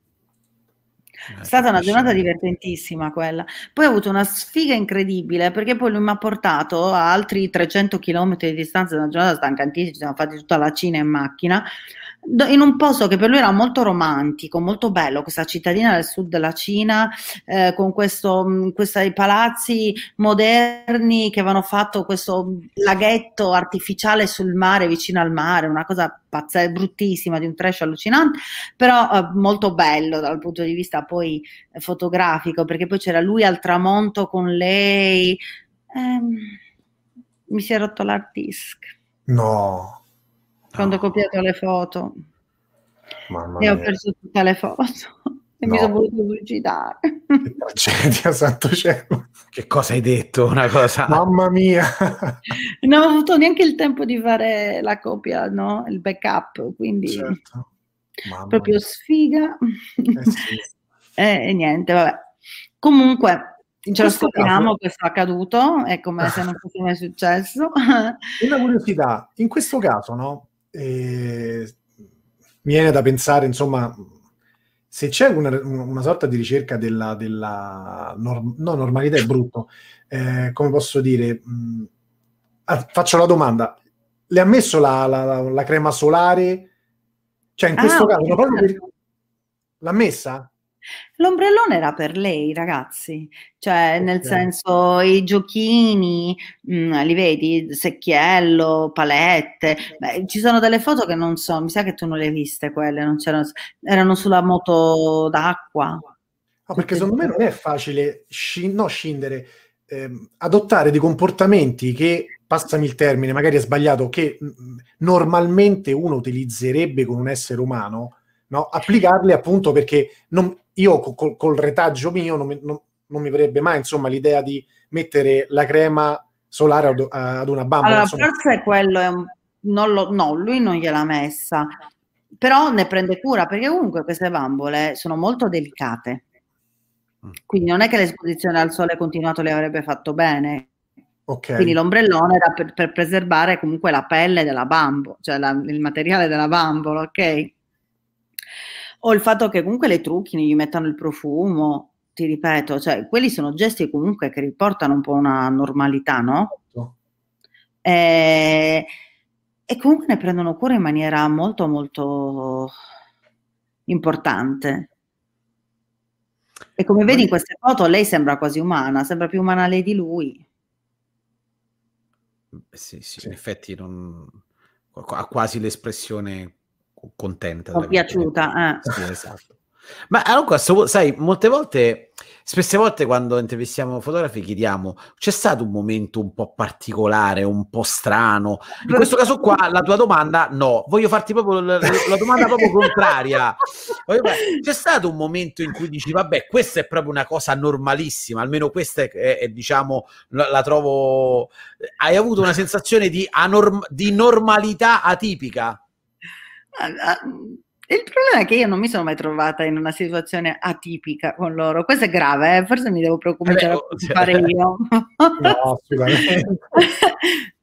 Eh, è stata una giornata divertentissima quella. Poi ho avuto una sfiga incredibile perché poi lui mi ha portato a altri 300 km di distanza, una giornata stancantissima, ci siamo fatti tutta la Cina in macchina in un posto che per lui era molto romantico, molto bello, questa cittadina del sud della Cina, eh, con questo, mm, questi palazzi moderni che avevano fatto questo laghetto artificiale sul mare, vicino al mare, una cosa pazzesca, bruttissima, di un trash allucinante, però eh, molto bello dal punto di vista poi eh, fotografico, perché poi c'era lui al tramonto con lei. Ehm, mi si è rotto l'hard. No quando ho copiato le foto Mamma e ho perso tutte le foto [laughs] e no. mi sono voluto suicidare. Che tragedia, [laughs] santo cielo. Che cosa hai detto? Una cosa... [laughs] Mamma mia. non ho avuto neanche il tempo di fare la copia, no? Il backup, quindi certo. proprio mia. sfiga. Eh sì. e, e niente, vabbè. Comunque, ce lo scopriamo caso... questo è accaduto, è come se non fosse mai successo. Una curiosità, in questo caso, no? Eh, viene da pensare, insomma, se c'è una, una sorta di ricerca della, della norm, no, normalità è brutto, eh, come posso dire, mh, ah, faccio la domanda, le ha messo la, la, la crema solare? Cioè in questo ah, caso, okay. proprio per... l'ha messa? L'ombrellone era per lei, ragazzi, cioè nel senso i giochini, mh, mm, li vedi, secchiello, palette, Beh, ci sono delle foto che non so, mi sa che tu non le hai viste quelle, non c'erano, erano sulla moto d'acqua. No, perché secondo me non è facile sci- no, scindere, ehm, adottare dei comportamenti che, passami il termine, magari è sbagliato, che mh, mm, normalmente uno utilizzerebbe con un essere umano, no? applicarli appunto perché non, io col, col retaggio mio non mi, non, non mi, verrebbe mai insomma l'idea di mettere la crema solare ad, ad una bambola. Allora, forse quello è un... Lo, no, lui non gliel'ha messa, però ne prende cura perché comunque queste bambole sono molto delicate. Mm. Quindi non è che l'esposizione al sole continuato le avrebbe fatto bene. Okay. Quindi l'ombrellone era per, per, preservare comunque la pelle della bambola, cioè la, il materiale della bambola, ok? O il fatto che comunque le trucchino, gli mettano il profumo, ti ripeto, cioè quelli sono gesti comunque che riportano un po' una normalità, no? E, e comunque ne prendono cura in maniera molto molto importante. E come vedi in queste foto lei sembra quasi umana, sembra più umana lei di lui. Sì, sì, in effetti non... ha quasi l'espressione contenta. Ho piaciuta. Eh. Sì, esatto. Ma allora, sai, molte volte, spesse volte quando intervistiamo fotografi chiediamo, c'è stato un momento un po' particolare, un po' strano? In questo caso qua, la tua domanda, no. Voglio farti proprio la, la domanda proprio contraria. C'è stato un momento in cui dici, vabbè, questa è proprio una cosa normalissima, almeno questa è, è, è diciamo, la, la, trovo... Hai avuto una sensazione di, anorm- di normalità atipica? Il problema è che io non mi sono mai trovata in una situazione atipica con loro. Questo è grave, eh? forse mi devo preoccupare eh fare io. [laughs] no, [laughs]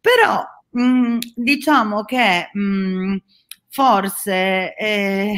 Però mh, mm, diciamo che mh, mm, forse eh,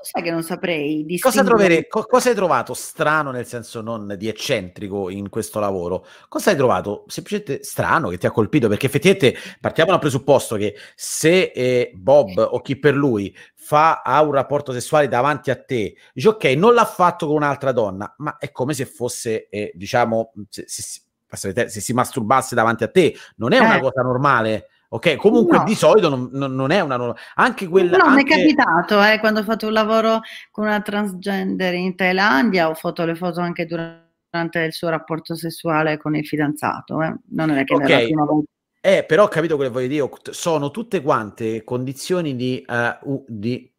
sai che non saprei cosa, trovere, co- cosa hai trovato strano nel senso non di eccentrico in questo lavoro? Cosa hai trovato semplicemente strano che ti ha colpito? Perché effettivamente partiamo dal presupposto che se eh, Bob o chi per lui fa ha un rapporto sessuale davanti a te dici ok non l'ha fatto con un'altra donna ma è come se fosse eh, diciamo se, se, se, se, si masturbasse davanti a te. Non è una eh. cosa normale Ok, comunque no. di solito non, non, è una anche quella. No, anche... mi è capitato eh, quando ho fatto un lavoro con una transgender in Thailandia, ho fatto le foto anche durante il suo rapporto sessuale con il fidanzato. Eh. Non è che okay. era la prima volta. Eh, però ho capito quello che voglio dire, sono tutte quante condizioni di, uh, di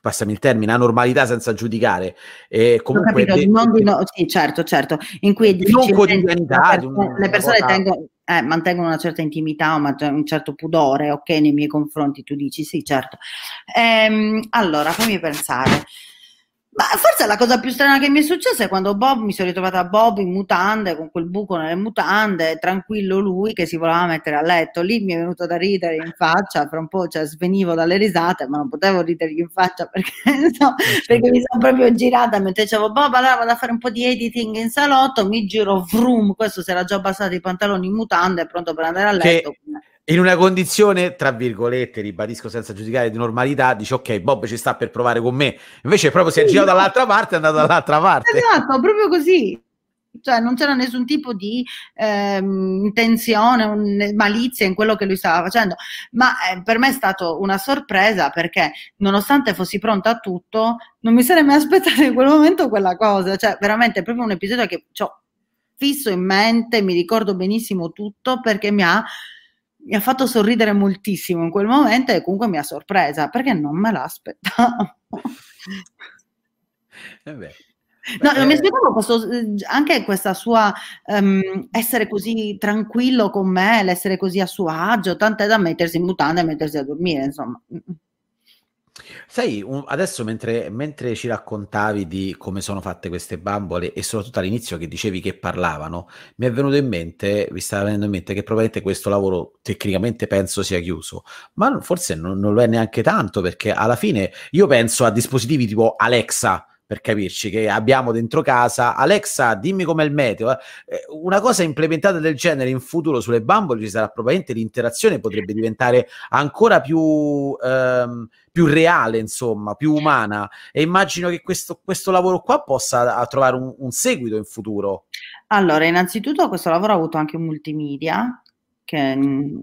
passami il termine, anormalità senza giudicare. E comunque capito, de- di no, sì, certo, certo, in cui è non quotidianità, le persone tengono, eh, mantengono una certa intimità, un certo pudore, ok, nei miei confronti, tu dici sì, certo. Ehm, allora, fammi pensare. Ma forse la cosa più strana che mi è successa è quando Bob mi sono ritrovata Bob in mutande, con quel buco nelle mutande, tranquillo lui che si voleva mettere a letto. Lì mi è venuto da ridere in faccia, fra un po' cioè, svenivo dalle risate, ma non potevo ridergli in faccia perché, [laughs] no, eh, perché mi sono proprio girata mentre dicevo Bob allora vado a fare un po' di editing in salotto, mi giro, vroom, questo si era già abbassato i pantaloni in mutande, pronto per andare a letto. Che in una condizione, tra virgolette, ribadisco senza giudicare di normalità, dice ok, Bob ci sta per provare con me, invece proprio si è girato dall'altra parte è andato dall'altra parte. Esatto, proprio così. Cioè non c'era nessun tipo di ehm, intenzione, un, malizia in quello che lui stava facendo, ma eh, per me è stato una sorpresa perché nonostante fossi pronta a tutto, non mi sarei mai aspettata in quel momento quella cosa, cioè veramente è proprio un episodio che ho fisso in mente, mi ricordo benissimo tutto perché mi ha mi ha fatto sorridere moltissimo in quel momento e comunque mi ha sorpresa perché non me l'aspettavo. Eh No, non mi aspettavo questo, anche questa sua um, essere così tranquillo con me, l'essere così a suo agio, tant'è da mettersi in mutande e mettersi a dormire, insomma. Sai, adesso mentre, mentre, ci raccontavi di come sono fatte queste bambole e soprattutto all'inizio che dicevi che parlavano, mi è venuto in mente, mi stava venendo in mente che probabilmente questo lavoro tecnicamente penso sia chiuso, ma forse non, non lo è neanche tanto perché alla fine io penso a dispositivi tipo Alexa, per capirci, che abbiamo dentro casa. Alexa, dimmi com'è il meteo. Eh, una cosa implementata del genere in futuro sulle bambole ci sarà probabilmente l'interazione potrebbe diventare ancora più, ehm, più reale, insomma, più umana. E immagino che questo, questo lavoro qua possa trovare un, un seguito in futuro. Allora, innanzitutto questo lavoro ha avuto anche un multimedia che, mm,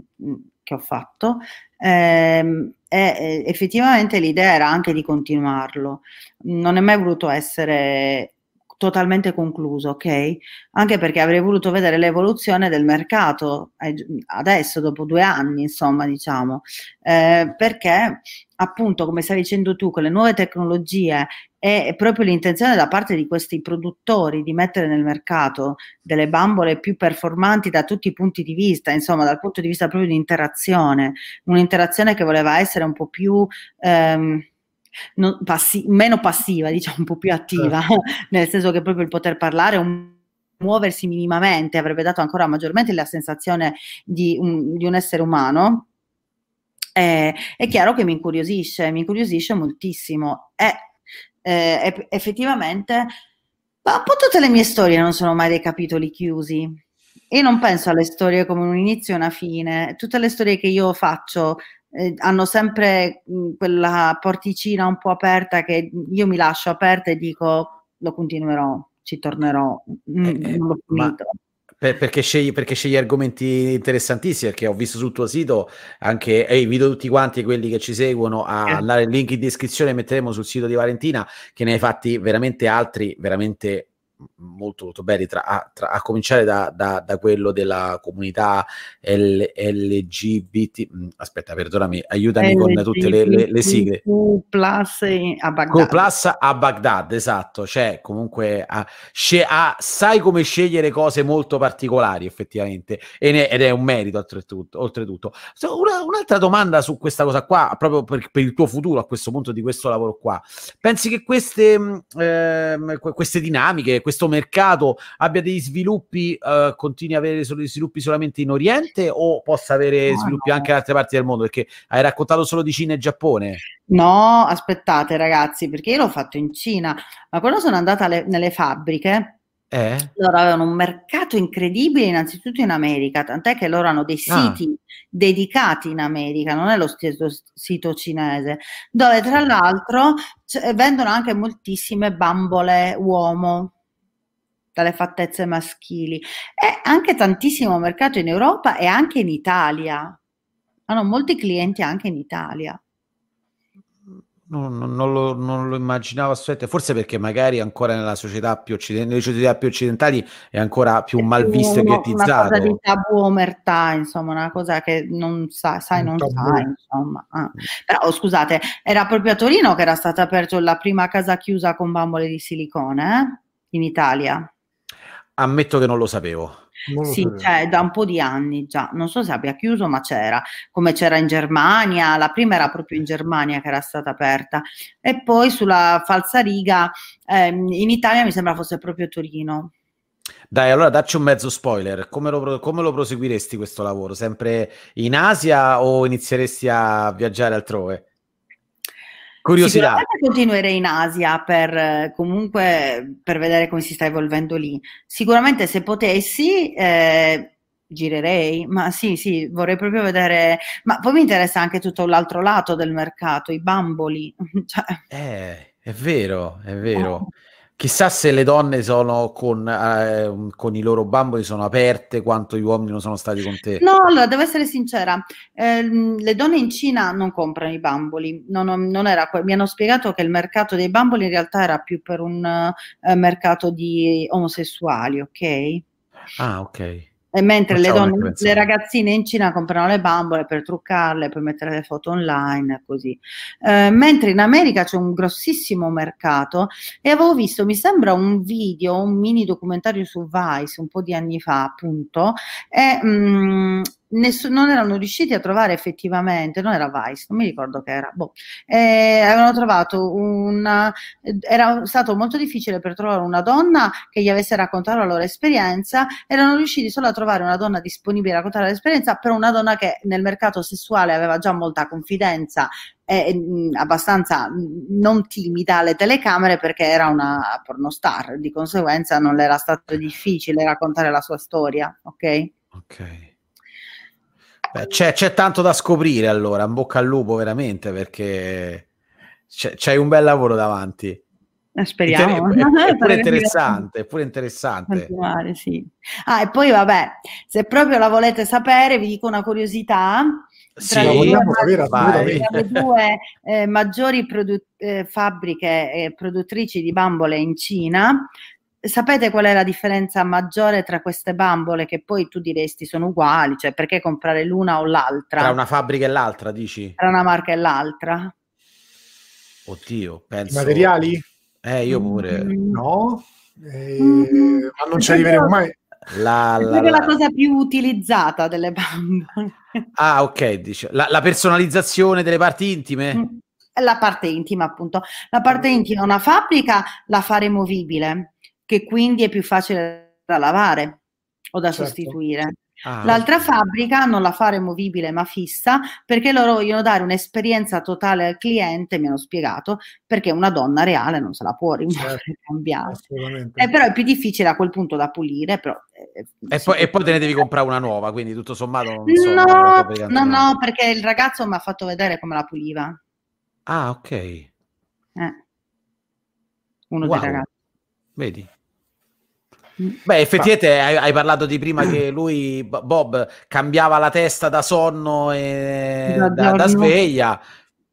che ho fatto e effettivamente l'idea era anche di continuarlo. Non è mai voluto essere totalmente concluso, ok? Anche perché avrei voluto vedere l'evoluzione del mercato eh, adesso, dopo due anni, insomma, diciamo, eh, perché appunto, come stai dicendo tu, con le nuove tecnologie è proprio l'intenzione da parte di questi produttori di mettere nel mercato delle bambole più performanti da tutti i punti di vista, insomma, dal punto di vista proprio di interazione, un'interazione che voleva essere un po' più ehm, non, passi- meno passiva, diciamo un po' più attiva, certo. [laughs] nel senso che proprio il poter parlare un muoversi minimamente avrebbe dato ancora maggiormente la sensazione di un, di un essere umano. Eh, è chiaro che mi incuriosisce, mi incuriosisce moltissimo. E eh, effettivamente, ma un po' tutte le mie storie non sono mai dei capitoli chiusi. Io non penso alle storie come un inizio e una fine. Tutte le storie che io faccio eh, hanno sempre mh, mm, quella porticina un po' aperta che io mi lascio aperta e dico lo continuerò, ci tornerò, mm, eh, non l'ho finito. Per, perché, scegli, perché, scegli, argomenti interessantissimi, perché ho visto sul tuo sito anche, e invito tutti quanti quelli che ci seguono a andare il link in descrizione, metteremo sul sito di Valentina, che ne hai fatti veramente altri, veramente molto, molto belli, tra, a, tra, a cominciare da, da, da, quello della comunità L, LGBT. Mm, aspetta, perdonami, aiutami LGBT, con tutte le, le, le sigle. Q plus a Baghdad. Q plus a Baghdad, esatto. Cioè, comunque, a, sce, a, sai come scegliere cose molto particolari, effettivamente, ed è un merito, oltretutto. oltretutto. Una, un'altra domanda su questa cosa qua, proprio per, per, il tuo futuro, a questo punto di questo lavoro qua. Pensi che queste, eh, queste dinamiche, questo mercato abbia degli sviluppi, uh, continui a avere solo sviluppi solamente in Oriente o possa avere no, sviluppi no. anche in altre parti del mondo? Perché hai raccontato solo di Cina e Giappone. No, aspettate ragazzi, perché io l'ho fatto in Cina, ma quando sono andata alle, nelle fabbriche, eh? Loro avevano un mercato incredibile innanzitutto in America, tant'è che loro hanno dei ah. siti ah. dedicati in America, non è lo stesso sito cinese, dove tra l'altro c- vendono anche moltissime bambole uomo dalle fattezze maschili e anche tantissimo mercato in Europa e anche in Italia. Hanno molti clienti anche in Italia. Non, non, non, lo, non lo, immaginavo assolutamente, forse perché magari ancora nella società più occidentali, nelle società più occidentali è ancora più mal visto e ghettizzato. Una cosa di tabù omertà, insomma, una cosa che non sa, sai, non sai, insomma. Ah. Però scusate, era proprio a Torino che era stata aperta la prima casa chiusa con bambole di silicone eh? in Italia. Ammetto che non lo sapevo. Non lo sì, sapevo. cioè da un po' di anni già, non so se abbia chiuso, ma c'era, come c'era in Germania, la prima era proprio in Germania che era stata aperta, e poi sulla falsariga ehm, in Italia mi sembra fosse proprio Torino. Dai, allora dacci un mezzo spoiler, come lo, come lo proseguiresti questo lavoro? Sempre in Asia o inizieresti a viaggiare altrove? Curiosità. continuerei in Asia per comunque per vedere come si sta evolvendo lì. Sicuramente se potessi eh, girerei, ma sì, sì, vorrei proprio vedere. Ma poi mi interessa anche tutto l'altro lato del mercato, i bamboli. [laughs] cioè... Eh, è vero, è vero. Chissà se le donne sono con, eh, con, i loro bamboli sono aperte quanto gli uomini non sono stati con te. No, allora devo essere sincera, eh, le donne in Cina non comprano i bamboli, non, non era, mi hanno spiegato che il mercato dei bamboli in realtà era più per un eh, mercato di omosessuali, ok? Ah, ok. E mentre le, donne, le ragazzine in Cina comprano le bambole per truccarle, per mettere le foto online così. Eh, mentre in America c'è un grossissimo mercato e avevo visto, mi sembra un video, un mini documentario su Vice un po' di anni fa, appunto, e, mh, mm, ness- non erano riusciti a trovare effettivamente, non era Vice, non mi ricordo che era, boh, eh, avevano trovato una, era stato molto difficile per trovare una donna che gli avesse raccontato la loro esperienza, erano riusciti solo a trovare una donna disponibile a raccontare l'esperienza, però una donna che nel mercato sessuale aveva già molta confidenza e mh, abbastanza mh, non timida alle telecamere perché era una pornostar, di conseguenza non le era stato difficile raccontare la sua storia, ok? Ok. Beh, c'è, c'è, tanto da scoprire allora, in bocca al lupo veramente perché c'è, c'hai un bel lavoro davanti. Eh, speriamo. È, pure [laughs] interessante, è pure interessante. Sì. Ah, e poi vabbè, se proprio la volete sapere, vi dico una curiosità. Sì, tra le vogliamo due, sapere tra assolutamente. le due eh, maggiori produ- eh, fabbriche e produttrici di bambole in Cina, sapete qual è la differenza maggiore tra queste bambole che poi tu diresti sono uguali, cioè perché comprare l'una o l'altra? Tra una fabbrica e l'altra, dici? Tra una marca e l'altra? Oddio, penso... I materiali? Eh, io pure. Mm. No, Eh, Mm. ma non ci arriveremo mai. La, È la- la la- cosa più utilizzata delle bambole. Ah, ok, dice. La, la personalizzazione delle parti intime? Mm. La parte intima, appunto. La parte intima, una fabbrica la fa removibile, che quindi è più facile da lavare o da Certo. sostituire. Ah, L'altra fabbrica non la fa removibile ma fissa perché loro vogliono dare un'esperienza totale al cliente, mi hanno spiegato, perché una donna reale non se la può rimuovere Certo. [laughs] e cambiare. Eh, però è più difficile a quel punto da pulire, però... eh, E sì. poi, e poi te ne devi comprare una nuova, quindi tutto sommato non so, No, no, no, perché il ragazzo mi ha fatto vedere come la puliva. Ah, ok. Eh. Uno Wow. dei ragazzi. Vedi? Beh, effettivamente hai, hai parlato di prima che [clears throat] lui, Bo- Bob, cambiava la testa da sonno e Da da, da sveglia,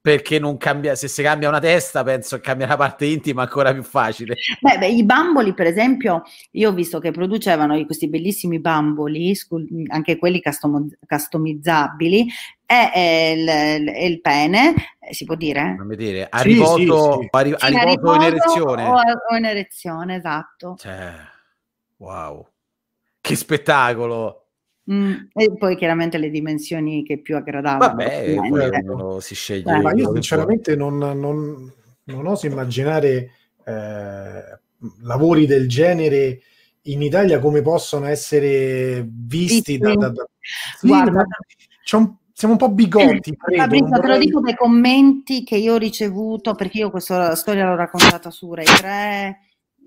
perché non cambia, se si cambia una testa, penso che cambia la parte intima ancora più facile. Beh, beh, i bamboli, per esempio, io ho visto che producevano questi bellissimi bamboli, anche quelli customo- customizzabili, e, e il, e il pene, eh, si può dire? Non mi dire, a Sì, riposo, sì, sì. a ri- a Sì, a riposo in erezione. O, o in erezione, esatto. Cioè, wow. Che spettacolo. Mm, E poi chiaramente le dimensioni che più aggradavano. Vabbè, ognuno si sceglie. Eh, Ma quello io sinceramente non, non- non oso immaginare eh, lavori del genere in Italia come possono essere visti Visti. da... da- da- Sì, Guarda, ma c'è un- siamo un po' bigotti, [clears throat] credo. Fabrizio, non te lo vorrei- dico dai commenti che io ho ricevuto, perché io questa storia l'ho raccontata su Rai 3,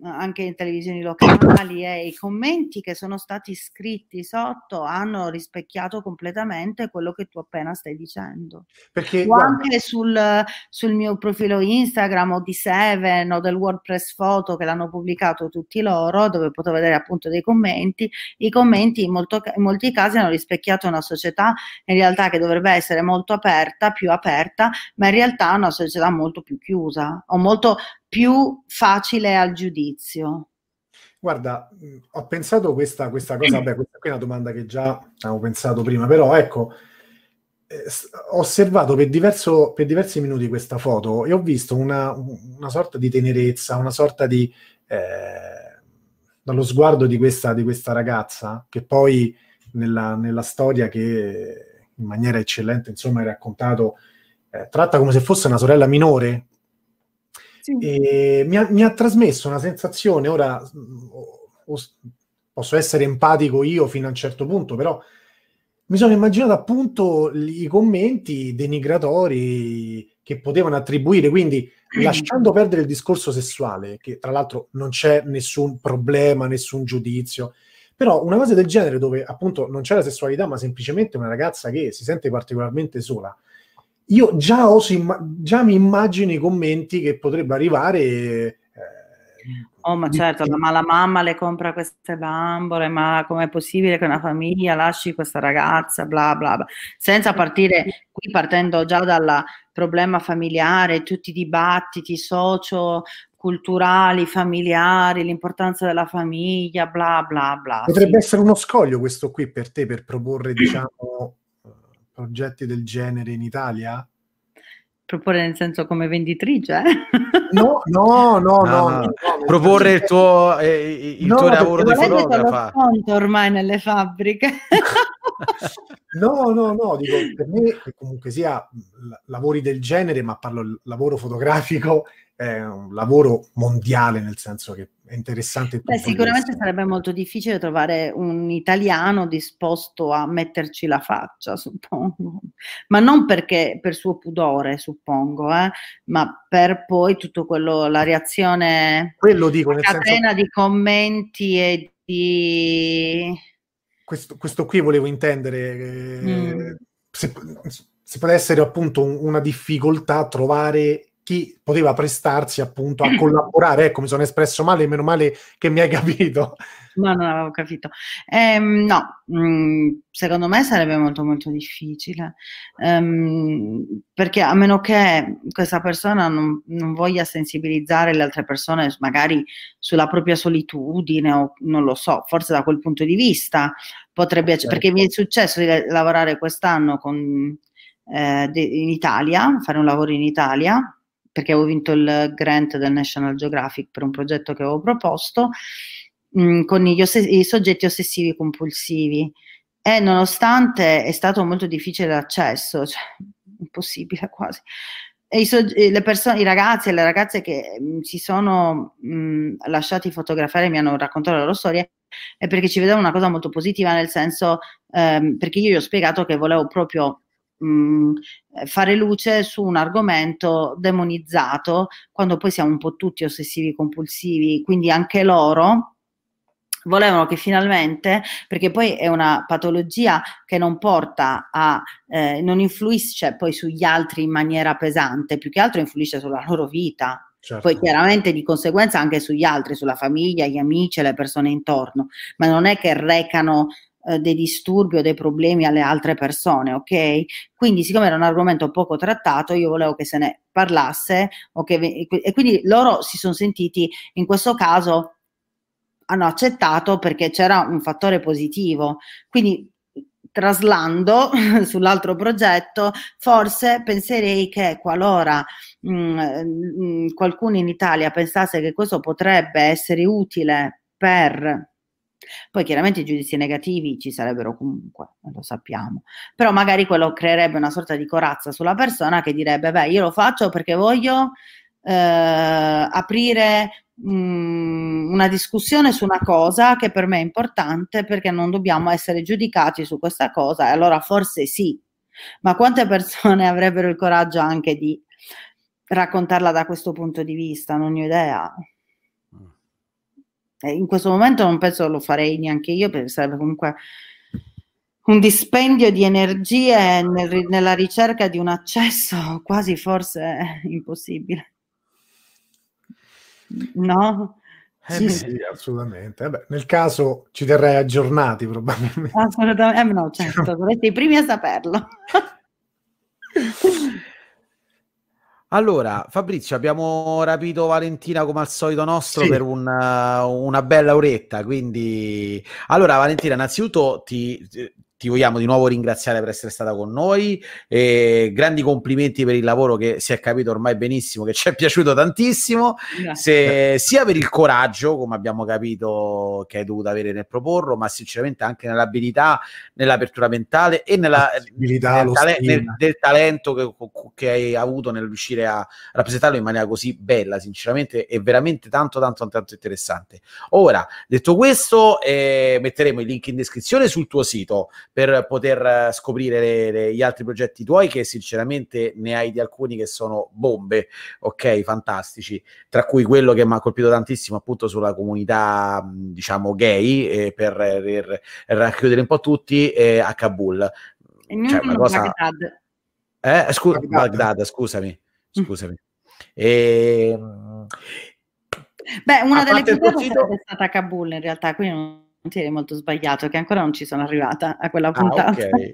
anche in televisioni locali, e i commenti che sono stati scritti sotto hanno rispecchiato completamente quello che tu appena stai dicendo. Perché, O guarda, anche sul, sul mio profilo Instagram o di Seven o del WordPress Photo che l'hanno pubblicato tutti loro, dove potete vedere appunto dei commenti. I commenti in, molto- in molti casi hanno rispecchiato una società in realtà che dovrebbe essere molto aperta, più aperta, ma in realtà è una società molto più chiusa o molto più facile al giudizio. Guarda, ho pensato questa, questa cosa, vabbè, questa qui è una domanda che già avevo pensato prima, però ecco, eh, ho osservato per, diverso- per diversi minuti questa foto e ho visto una, una sorta di tenerezza, una sorta di... eh, dallo sguardo di questa, di questa ragazza, che poi nella, nella storia che in maniera eccellente, insomma, hai raccontato, eh, tratta come se fosse una sorella minore, e mi ha, mi ha trasmesso una sensazione, ora o- posso essere empatico io fino a un certo punto, però mi sono immaginato appunto i commenti denigratori che potevano attribuire, quindi [clears throat] lasciando perdere il discorso sessuale, che tra l'altro non c'è nessun problema, nessun giudizio, però una cosa del genere dove appunto non c'è la sessualità, ma semplicemente una ragazza che si sente particolarmente sola, io già, oso già mi immagino i commenti che potrebbe arrivare. eh, Oh, ma di- certo, ma la mamma le compra queste bambole, ma com'è possibile che una famiglia lasci questa ragazza, bla bla bla, senza partire qui partendo già dal problema familiare, tutti i dibattiti socio-culturali, familiari, l'importanza della famiglia, bla bla bla. Potrebbe sì. essere uno scoglio questo qui per te per proporre, diciamo, progetti del genere in Italia? Proporre nel senso come venditrice? [laughs] No, no, no, no. No, no, no, Proporre il tuo, eh, il No, tuo lavoro di fotografa. ormai nelle fabbriche? [laughs] no, no, no, dico, per me che comunque sia lavori del genere, ma parlo lavoro fotografico, è un lavoro mondiale, nel senso che è interessante. Beh, sicuramente sarebbe molto difficile trovare un italiano disposto a metterci la faccia, suppongo, ma non perché per suo pudore, suppongo, eh, ma per poi tutto quello, la reazione, quello dico, la catena senso... di commenti e di... Questo, questo qui volevo intendere, eh, mm. se, se può essere appunto un, una difficoltà trovare chi poteva prestarsi appunto a [clears throat] collaborare. Ecco, mi sono espresso male, meno male che mi hai capito. No, non avevo capito. Ehm, no, mh, mm, secondo me sarebbe molto molto difficile, ehm, perché a meno che questa persona non, non, voglia sensibilizzare le altre persone magari sulla propria solitudine o non lo so, forse da quel punto di vista potrebbe, certo. perché mi è successo di lavorare quest'anno con, eh, in Italia, fare un lavoro in Italia perché avevo vinto il grant del National Geographic per un progetto che avevo proposto, mh, mm, con oss- i soggetti ossessivi compulsivi. E nonostante è stato molto difficile l'accesso, cioè impossibile quasi, i, le persone, i ragazzi e le ragazze che mh, mm, si sono mh, mm, lasciati fotografare mi hanno raccontato la loro storia è perché ci vedevano una cosa molto positiva, nel senso ehm, perché io gli ho spiegato che volevo proprio mh, mm, fare luce su un argomento demonizzato quando poi siamo un po' tutti ossessivi compulsivi, quindi anche loro volevano che finalmente, perché poi è una patologia che non porta a, eh, non influisce poi sugli altri in maniera pesante, più che altro influisce sulla loro vita. Certo. Poi chiaramente di conseguenza anche sugli altri, sulla famiglia, gli amici le persone intorno, ma non è che recano eh, dei disturbi o dei problemi alle altre persone, ok? Quindi, siccome era un argomento poco trattato, io volevo che se ne parlasse, okay? e quindi loro si sono sentiti in questo caso hanno accettato perché c'era un fattore positivo. Quindi traslando [laughs] sull'altro progetto, forse penserei che qualora mh, mm, mh, mm, qualcuno in Italia pensasse che questo potrebbe essere utile per poi chiaramente i giudizi negativi ci sarebbero comunque, lo sappiamo, però magari quello creerebbe una sorta di corazza sulla persona che direbbe, beh, io lo faccio perché voglio eh, aprire mh, mm, una discussione su una cosa che per me è importante perché non dobbiamo essere giudicati su questa cosa e allora forse sì, ma quante persone [laughs] avrebbero il coraggio anche di raccontarla da questo punto di vista? Non ho idea in questo momento non penso lo farei neanche io perché sarebbe comunque un dispendio di energie nel, nella ricerca di un accesso [laughs] quasi forse impossibile. No? Eh sì, sì, assolutamente. Vabbè, nel caso ci terrei aggiornati probabilmente. Assolutamente, eh, no, [laughs] certo, dovreste i primi a saperlo. [laughs] Allora, Fabrizio, abbiamo rapito Valentina come al solito nostro sì. per una, una bella oretta, quindi... Allora, Valentina, innanzitutto ti, ti vogliamo di nuovo ringraziare per essere stata con noi. E grandi complimenti per il lavoro che si è capito ormai benissimo, che ci è piaciuto tantissimo, se, sia per il coraggio, come abbiamo capito, che hai dovuto avere nel proporlo, ma sinceramente anche nell'abilità, nell'apertura mentale e nella, nel, tale, nel, del talento che, che, hai avuto nel riuscire a rappresentarlo in maniera così bella, sinceramente, è veramente tanto, tanto, tanto interessante. Ora, detto questo, eh, metteremo il link in descrizione sul tuo sito per poter eh, scoprire le, le, gli altri progetti tuoi, che sinceramente ne hai di alcuni che sono bombe, ok, fantastici, tra cui quello che mi ha colpito tantissimo appunto sulla comunità, diciamo, gay, eh, per, per, racchiudere un po' tutti, eh, a Kabul. Cioè, una cosa... Baghdad. Eh, scu- Baghdad. Baghdad, scusami, mm. scusami. E... Ehm, Beh, una delle puntate sito... è stata a Kabul in realtà, quindi non è molto sbagliato, che ancora non ci sono arrivata a quella ah, puntata. Ah, okay.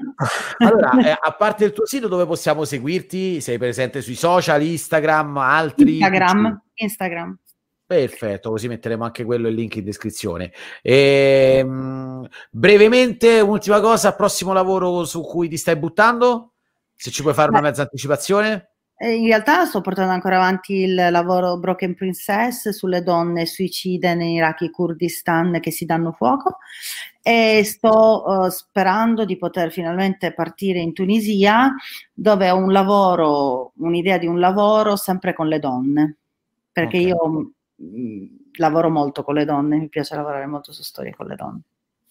[laughs] allora, eh, a parte il tuo sito, dove possiamo seguirti? Sei presente sui social, Instagram, altri? Instagram, Instagram. Perfetto, così metteremo anche quello il link in descrizione. E, mh, brevemente, ultima cosa, prossimo lavoro su cui ti stai buttando? Se ci puoi fare Beh. una mezza anticipazione? In realtà sto portando ancora avanti il lavoro Broken Princess sulle donne suicide in Iraq e Kurdistan che si danno fuoco e sto uh, sperando di poter finalmente partire in Tunisia dove ho un lavoro, un'idea di un lavoro sempre con le donne, perché okay. io mh, mm, lavoro molto con le donne, mi piace lavorare molto su storie con le donne.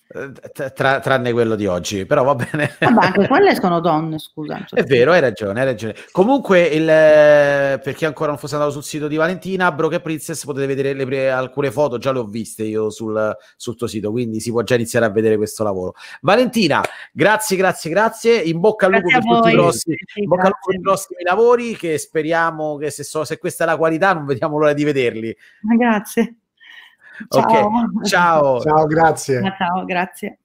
Tra, tranne quello di oggi, però va bene. Ma anche [laughs] quelle sono donne, scusa. È vero, hai ragione, hai ragione. Comunque, il, per chi ancora non fosse andato sul sito di Valentina, Broke Princess, potete vedere le, alcune foto, già le ho viste io sul, sul, tuo sito, quindi si può già iniziare a vedere questo lavoro. Valentina, grazie, grazie, grazie. In bocca al lupo per tutti i prossimi, sì, bocca al lupo per i prossimi lavori, che speriamo che se, so, se questa è la qualità non vediamo l'ora di vederli. Grazie. Ciao. Ok, ciao. Ciao, grazie. Ciao, grazie.